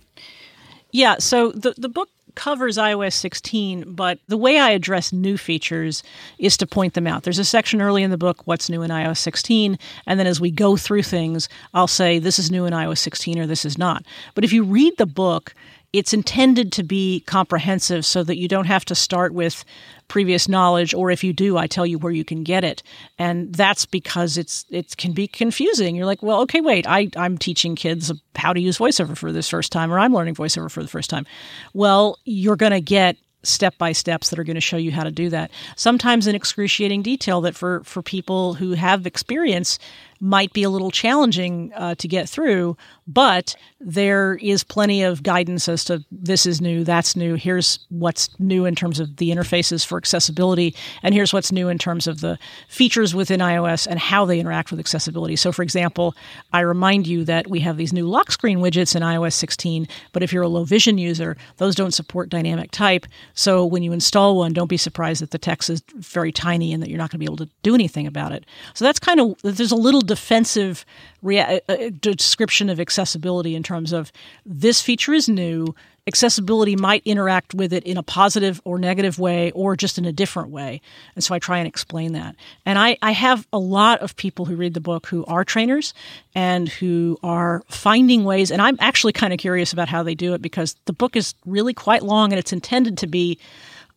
Yeah, so the the book covers iOS 16, but the way I address new features is to point them out. There's a section early in the book, What's New in iOS 16, and then as we go through things, I'll say this is new in iOS 16 or this is not. But if you read the book, it's intended to be comprehensive so that you don't have to start with previous knowledge or if you do i tell you where you can get it. And that's because it's it can be confusing. You're like well okay wait I, i'm teaching kids how to use voiceover for this first time or i'm learning voiceover for the first time. Well you're going to get step by steps that are going to show you how to do that. Sometimes in excruciating detail that for for people who have experience might be a little challenging uh, to get through, but there is plenty of guidance as to this is new, that's new, here's what's new in terms of the interfaces for accessibility, and here's what's new in terms of the features within iOS and how they interact with accessibility. So, for example, I remind you that we have these new lock screen widgets in iOS 16, but if you're a low vision user, those don't support dynamic type. So, when you install one, don't be surprised that the text is very tiny and that you're not going to be able to do anything about it. So, that's kind of, there's a little defensive uh, uh, description of accessibility in terms of this feature is new. Accessibility might interact with it in a positive or negative way or just in a different way. And so I try and explain that. And I, I have a lot of people who read the book who are trainers and who are finding ways. And I'm actually kind of curious about how they do it because the book is really quite long and it's intended to be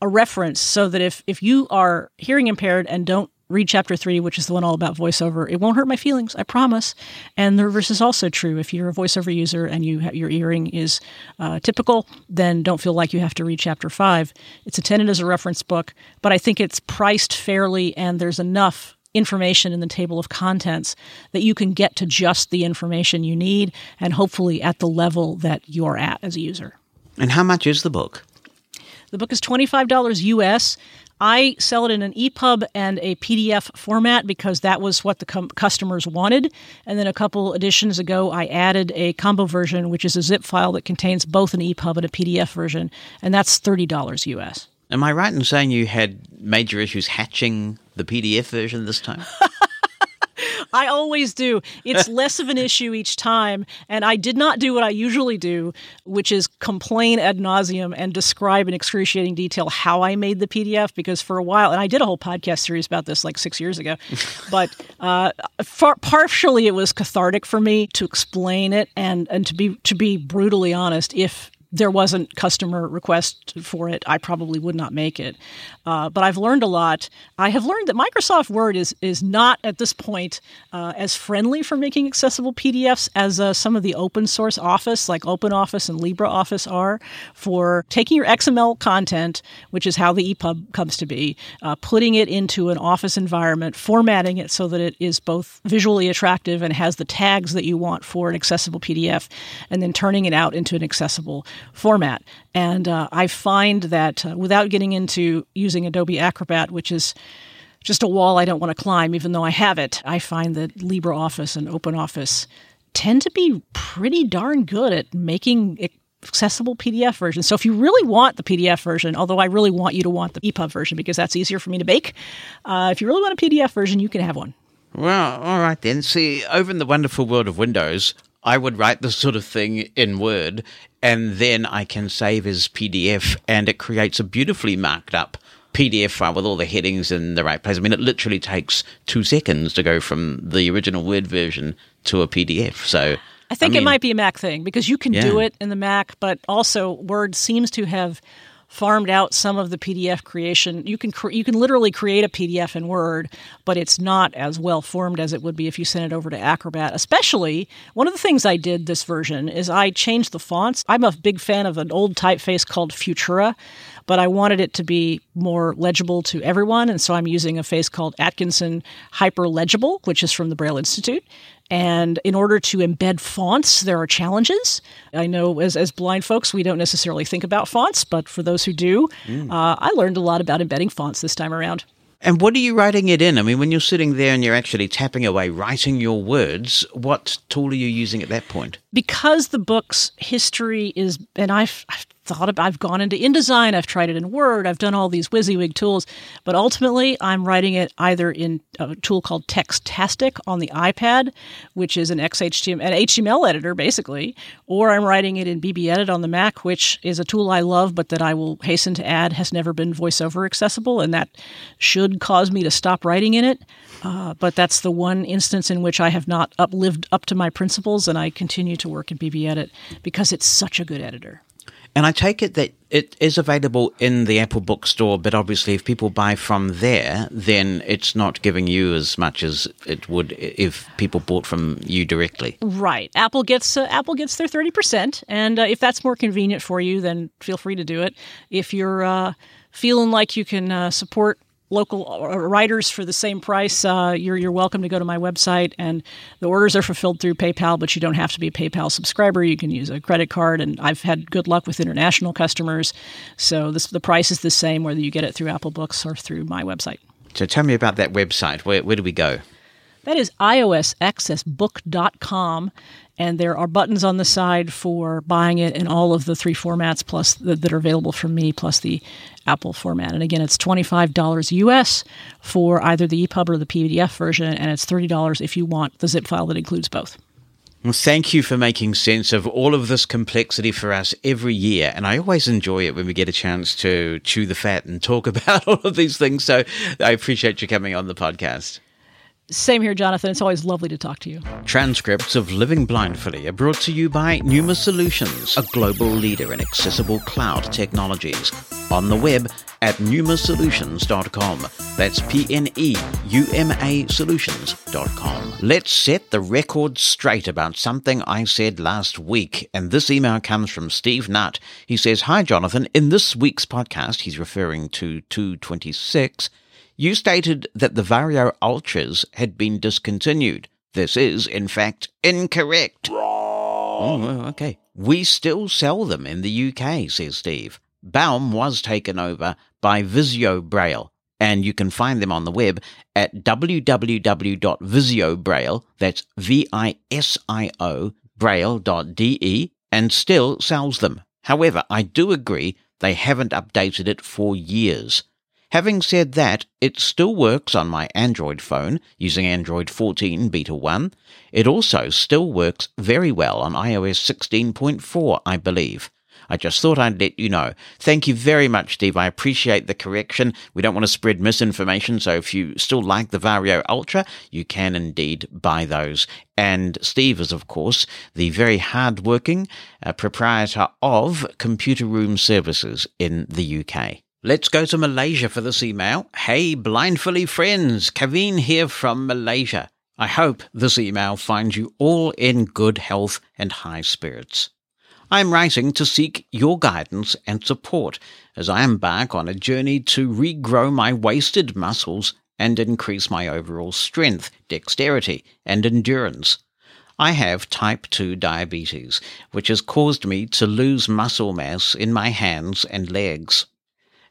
a reference so that if, if you are hearing impaired and don't read chapter three, which is the one all about voiceover. It won't hurt my feelings, I promise. And the reverse is also true. If you're a voiceover user and you your earring is uh, typical, then don't feel like you have to read chapter five. It's intended as a reference book, but I think it's priced fairly, and there's enough information in the table of contents that you can get to just the information you need, and hopefully at the level that you're at as a user. And how much is the book? The book is $25 US. I sell it in an EPUB and a PDF format because that was what the com- customers wanted. And then a couple editions ago, I added a combo version, which is a zip file that contains both an EPUB and a PDF version, and that's $30 US. Am I right in saying you had major issues hatching the PDF version this time? *laughs* *laughs* I always do. It's less of an issue each time. And I did not do what I usually do, which is complain ad nauseum and describe in excruciating detail how I made the PDF. Because for a while, and I did a whole podcast series about this like six years ago, *laughs* but uh, far, partially it was cathartic for me to explain it and and to be to be brutally honest. If there wasn't customer request for it, I probably would not make it. Uh, but I've learned a lot. I have learned that Microsoft Word is is not at this point uh, as friendly for making accessible PDFs as uh, some of the open source Office, like OpenOffice and LibreOffice, are for taking your XML content, which is how the EPUB comes to be, uh, putting it into an Office environment, formatting it so that it is both visually attractive and has the tags that you want for an accessible PDF, and then turning it out into an accessible format. And uh, I find that uh, without getting into using Adobe Acrobat, which is just a wall I don't want to climb, even though I have it, I find that LibreOffice and OpenOffice tend to be pretty darn good at making accessible PDF versions. So if you really want the PDF version, although I really want you to want the EPUB version because that's easier for me to bake, uh, if you really want a PDF version, you can have one. Well, all right then. See, over in the wonderful world of Windows, I would write this sort of thing in Word, and then I can save as PDF, and it creates a beautifully marked up PDF file with all the headings in the right place. I mean, it literally takes two seconds to go from the original Word version to a PDF. So I think I mean, it might be a Mac thing because you can yeah. do it in the Mac, but also Word seems to have farmed out some of the PDF creation. You can cre- you can literally create a PDF in Word, but it's not as well formed as it would be if you sent it over to Acrobat. Especially one of the things I did this version is I changed the fonts. I'm a big fan of an old typeface called Futura, but I wanted it to be more legible to everyone, and so I'm using a face called Atkinson Hyperlegible, which is from the Braille Institute. And in order to embed fonts, there are challenges. I know as, as blind folks, we don't necessarily think about fonts, but for those who do, mm. uh, I learned a lot about embedding fonts this time around. And what are you writing it in? I mean, when you're sitting there and you're actually tapping away, writing your words, what tool are you using at that point? Because the book's history is, and I've, I've thought about, I've gone into InDesign, I've tried it in Word, I've done all these WYSIWYG tools, but ultimately I'm writing it either in a tool called Textastic on the iPad, which is an XHTML, an HTML editor basically, or I'm writing it in BBEdit on the Mac, which is a tool I love, but that I will hasten to add has never been voiceover accessible, and that should cause me to stop writing in it. Uh, but that's the one instance in which I have not up, lived up to my principles, and I continue to work in BBEdit because it's such a good editor. And I take it that it is available in the Apple Bookstore, but obviously, if people buy from there, then it's not giving you as much as it would if people bought from you directly. Right. Apple gets uh, Apple gets their thirty percent, and uh, if that's more convenient for you, then feel free to do it. If you're uh, feeling like you can uh, support local uh, writers for the same price, uh, you're, you're welcome to go to my website. And the orders are fulfilled through PayPal, but you don't have to be a PayPal subscriber. You can use a credit card. And I've had good luck with international customers. So this, the price is the same whether you get it through Apple Books or through my website. So tell me about that website. Where, where do we go? That is iosaccessbook.com. And there are buttons on the side for buying it in all of the three formats plus the, that are available from me, plus the Apple format. And again, it's $25 US for either the EPUB or the PDF version, and it's $30 if you want the zip file that includes both. Well, thank you for making sense of all of this complexity for us every year. And I always enjoy it when we get a chance to chew the fat and talk *laughs* about all of these things. So I appreciate you coming on the podcast. Same here, Jonathan. It's always lovely to talk to you. Transcripts of Living Blindfully are brought to you by Pneuma Solutions, a global leader in accessible cloud technologies. On the web at pneumasolutions.com. That's P N E U M A solutions.com. Let's set the record straight about something I said last week. And this email comes from Steve Nutt. He says, Hi, Jonathan. In this week's podcast, he's referring to 226. You stated that the VarioUltras had been discontinued. This is, in fact, incorrect. Oh, okay. We still sell them in the UK, says Steve. Baum was taken over by VisioBraille, and you can find them on the web at www.visiobraille, that's V-I-S-I-O, braille.de, and still sells them. However, I do agree they haven't updated it for years. Having said that, it still works on my Android phone using Android 14 Beta 1. It also still works very well on iOS 16.4, I believe. I just thought I'd let you know. Thank you very much, Steve. I appreciate the correction. We don't want to spread misinformation, so if you still like the VarioUltra, you can indeed buy those. And Steve is, of course, the very hard-working uh, proprietor of Computer Room Services in the UK. Let's go to Malaysia for this email. Hey, blindfully friends, Kaveen here from Malaysia. I hope this email finds you all in good health and high spirits. I'm writing to seek your guidance and support as I embark on a journey to regrow my wasted muscles and increase my overall strength, dexterity, and endurance. I have type 2 diabetes, which has caused me to lose muscle mass in my hands and legs.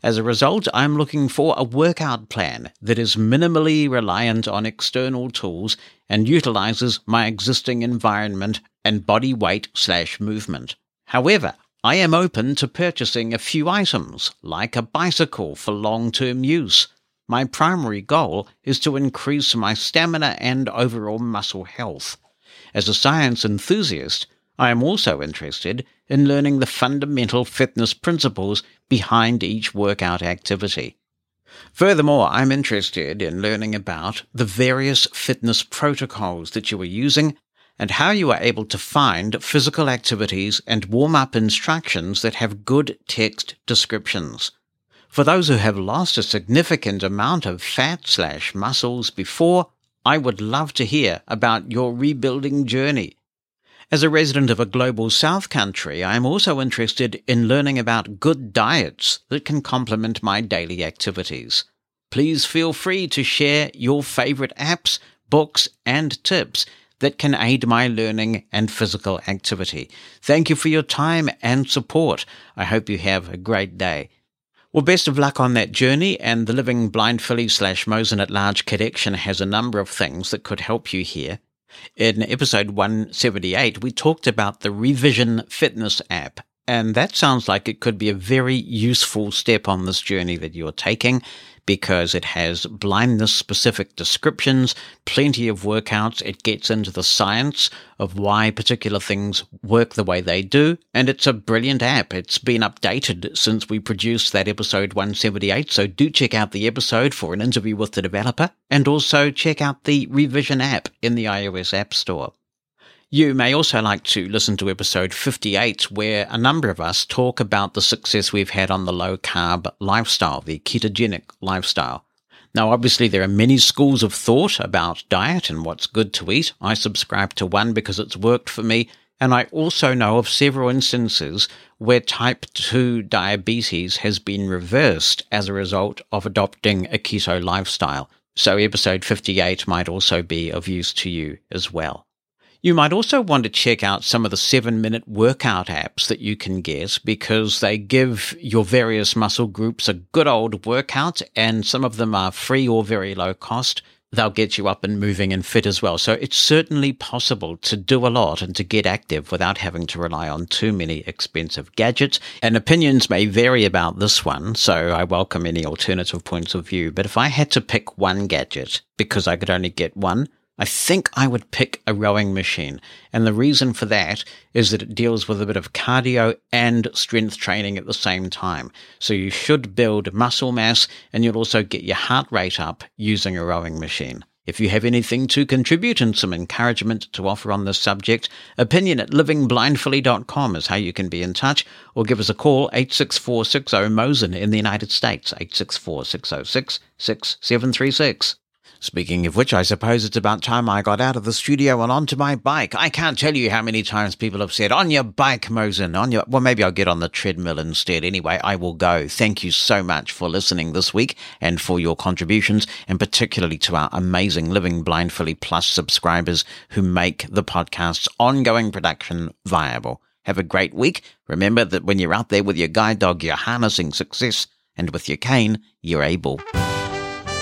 As a result, I'm looking for a workout plan that is minimally reliant on external tools and utilizes my existing environment and body weight slash movement. However, I am open to purchasing a few items, like a bicycle for long term use. My primary goal is to increase my stamina and overall muscle health. As a science enthusiast, I am also interested in learning the fundamental fitness principles behind each workout activity. Furthermore, I'm interested in learning about the various fitness protocols that you are using and how you are able to find physical activities and warm up instructions that have good text descriptions. For those who have lost a significant amount of fat slash muscles before, I would love to hear about your rebuilding journey as a resident of a global south country, I am also interested in learning about good diets that can complement my daily activities. Please feel free to share your favorite apps, books, and tips that can aid my learning and physical activity. Thank you for your time and support. I hope you have a great day. Well, best of luck on that journey, and the Living Blindfully slash Mosen at Large collection has a number of things that could help you here. In episode 178, we talked about the Revision Fitness app, and that sounds like it could be a very useful step on this journey that you're taking because it has blindness specific descriptions, plenty of workouts. It gets into the science of why particular things work the way they do. And it's a brilliant app. It's been updated since we produced that episode 178. So do check out the episode for an interview with the developer and also check out the revision app in the iOS App Store. You may also like to listen to episode 58, where a number of us talk about the success we've had on the low carb lifestyle, the ketogenic lifestyle. Now, obviously, there are many schools of thought about diet and what's good to eat. I subscribe to one because it's worked for me, and I also know of several instances where type 2 diabetes has been reversed as a result of adopting a keto lifestyle. So, episode 58 might also be of use to you as well. You might also want to check out some of the seven minute workout apps that you can get because they give your various muscle groups a good old workout and some of them are free or very low cost. They'll get you up and moving and fit as well. So it's certainly possible to do a lot and to get active without having to rely on too many expensive gadgets. And opinions may vary about this one, so I welcome any alternative points of view. But if I had to pick one gadget because I could only get one, I think I would pick a rowing machine. And the reason for that is that it deals with a bit of cardio and strength training at the same time. So you should build muscle mass and you'll also get your heart rate up using a rowing machine. If you have anything to contribute and some encouragement to offer on this subject, opinion at livingblindfully.com is how you can be in touch, or give us a call 86460 Mosen in the United States, 864 606 6736. Speaking of which, I suppose it's about time I got out of the studio and onto my bike. I can't tell you how many times people have said, on your bike, Mosen, on your, well, maybe I'll get on the treadmill instead. Anyway, I will go. Thank you so much for listening this week and for your contributions, and particularly to our amazing Living Blindfully Plus subscribers who make the podcast's ongoing production viable. Have a great week. Remember that when you're out there with your guide dog, you're harnessing success, and with your cane, you're able.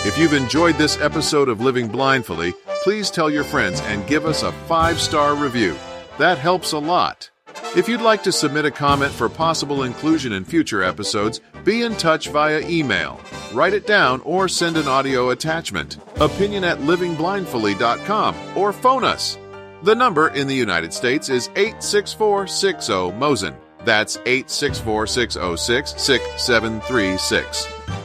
If you've enjoyed this episode of Living Blindfully, please tell your friends and give us a five star review. That helps a lot. If you'd like to submit a comment for possible inclusion in future episodes, be in touch via email. Write it down or send an audio attachment. Opinion at livingblindfully.com or phone us. The number in the United States is 86460 Mosen. That's 864 606 6736.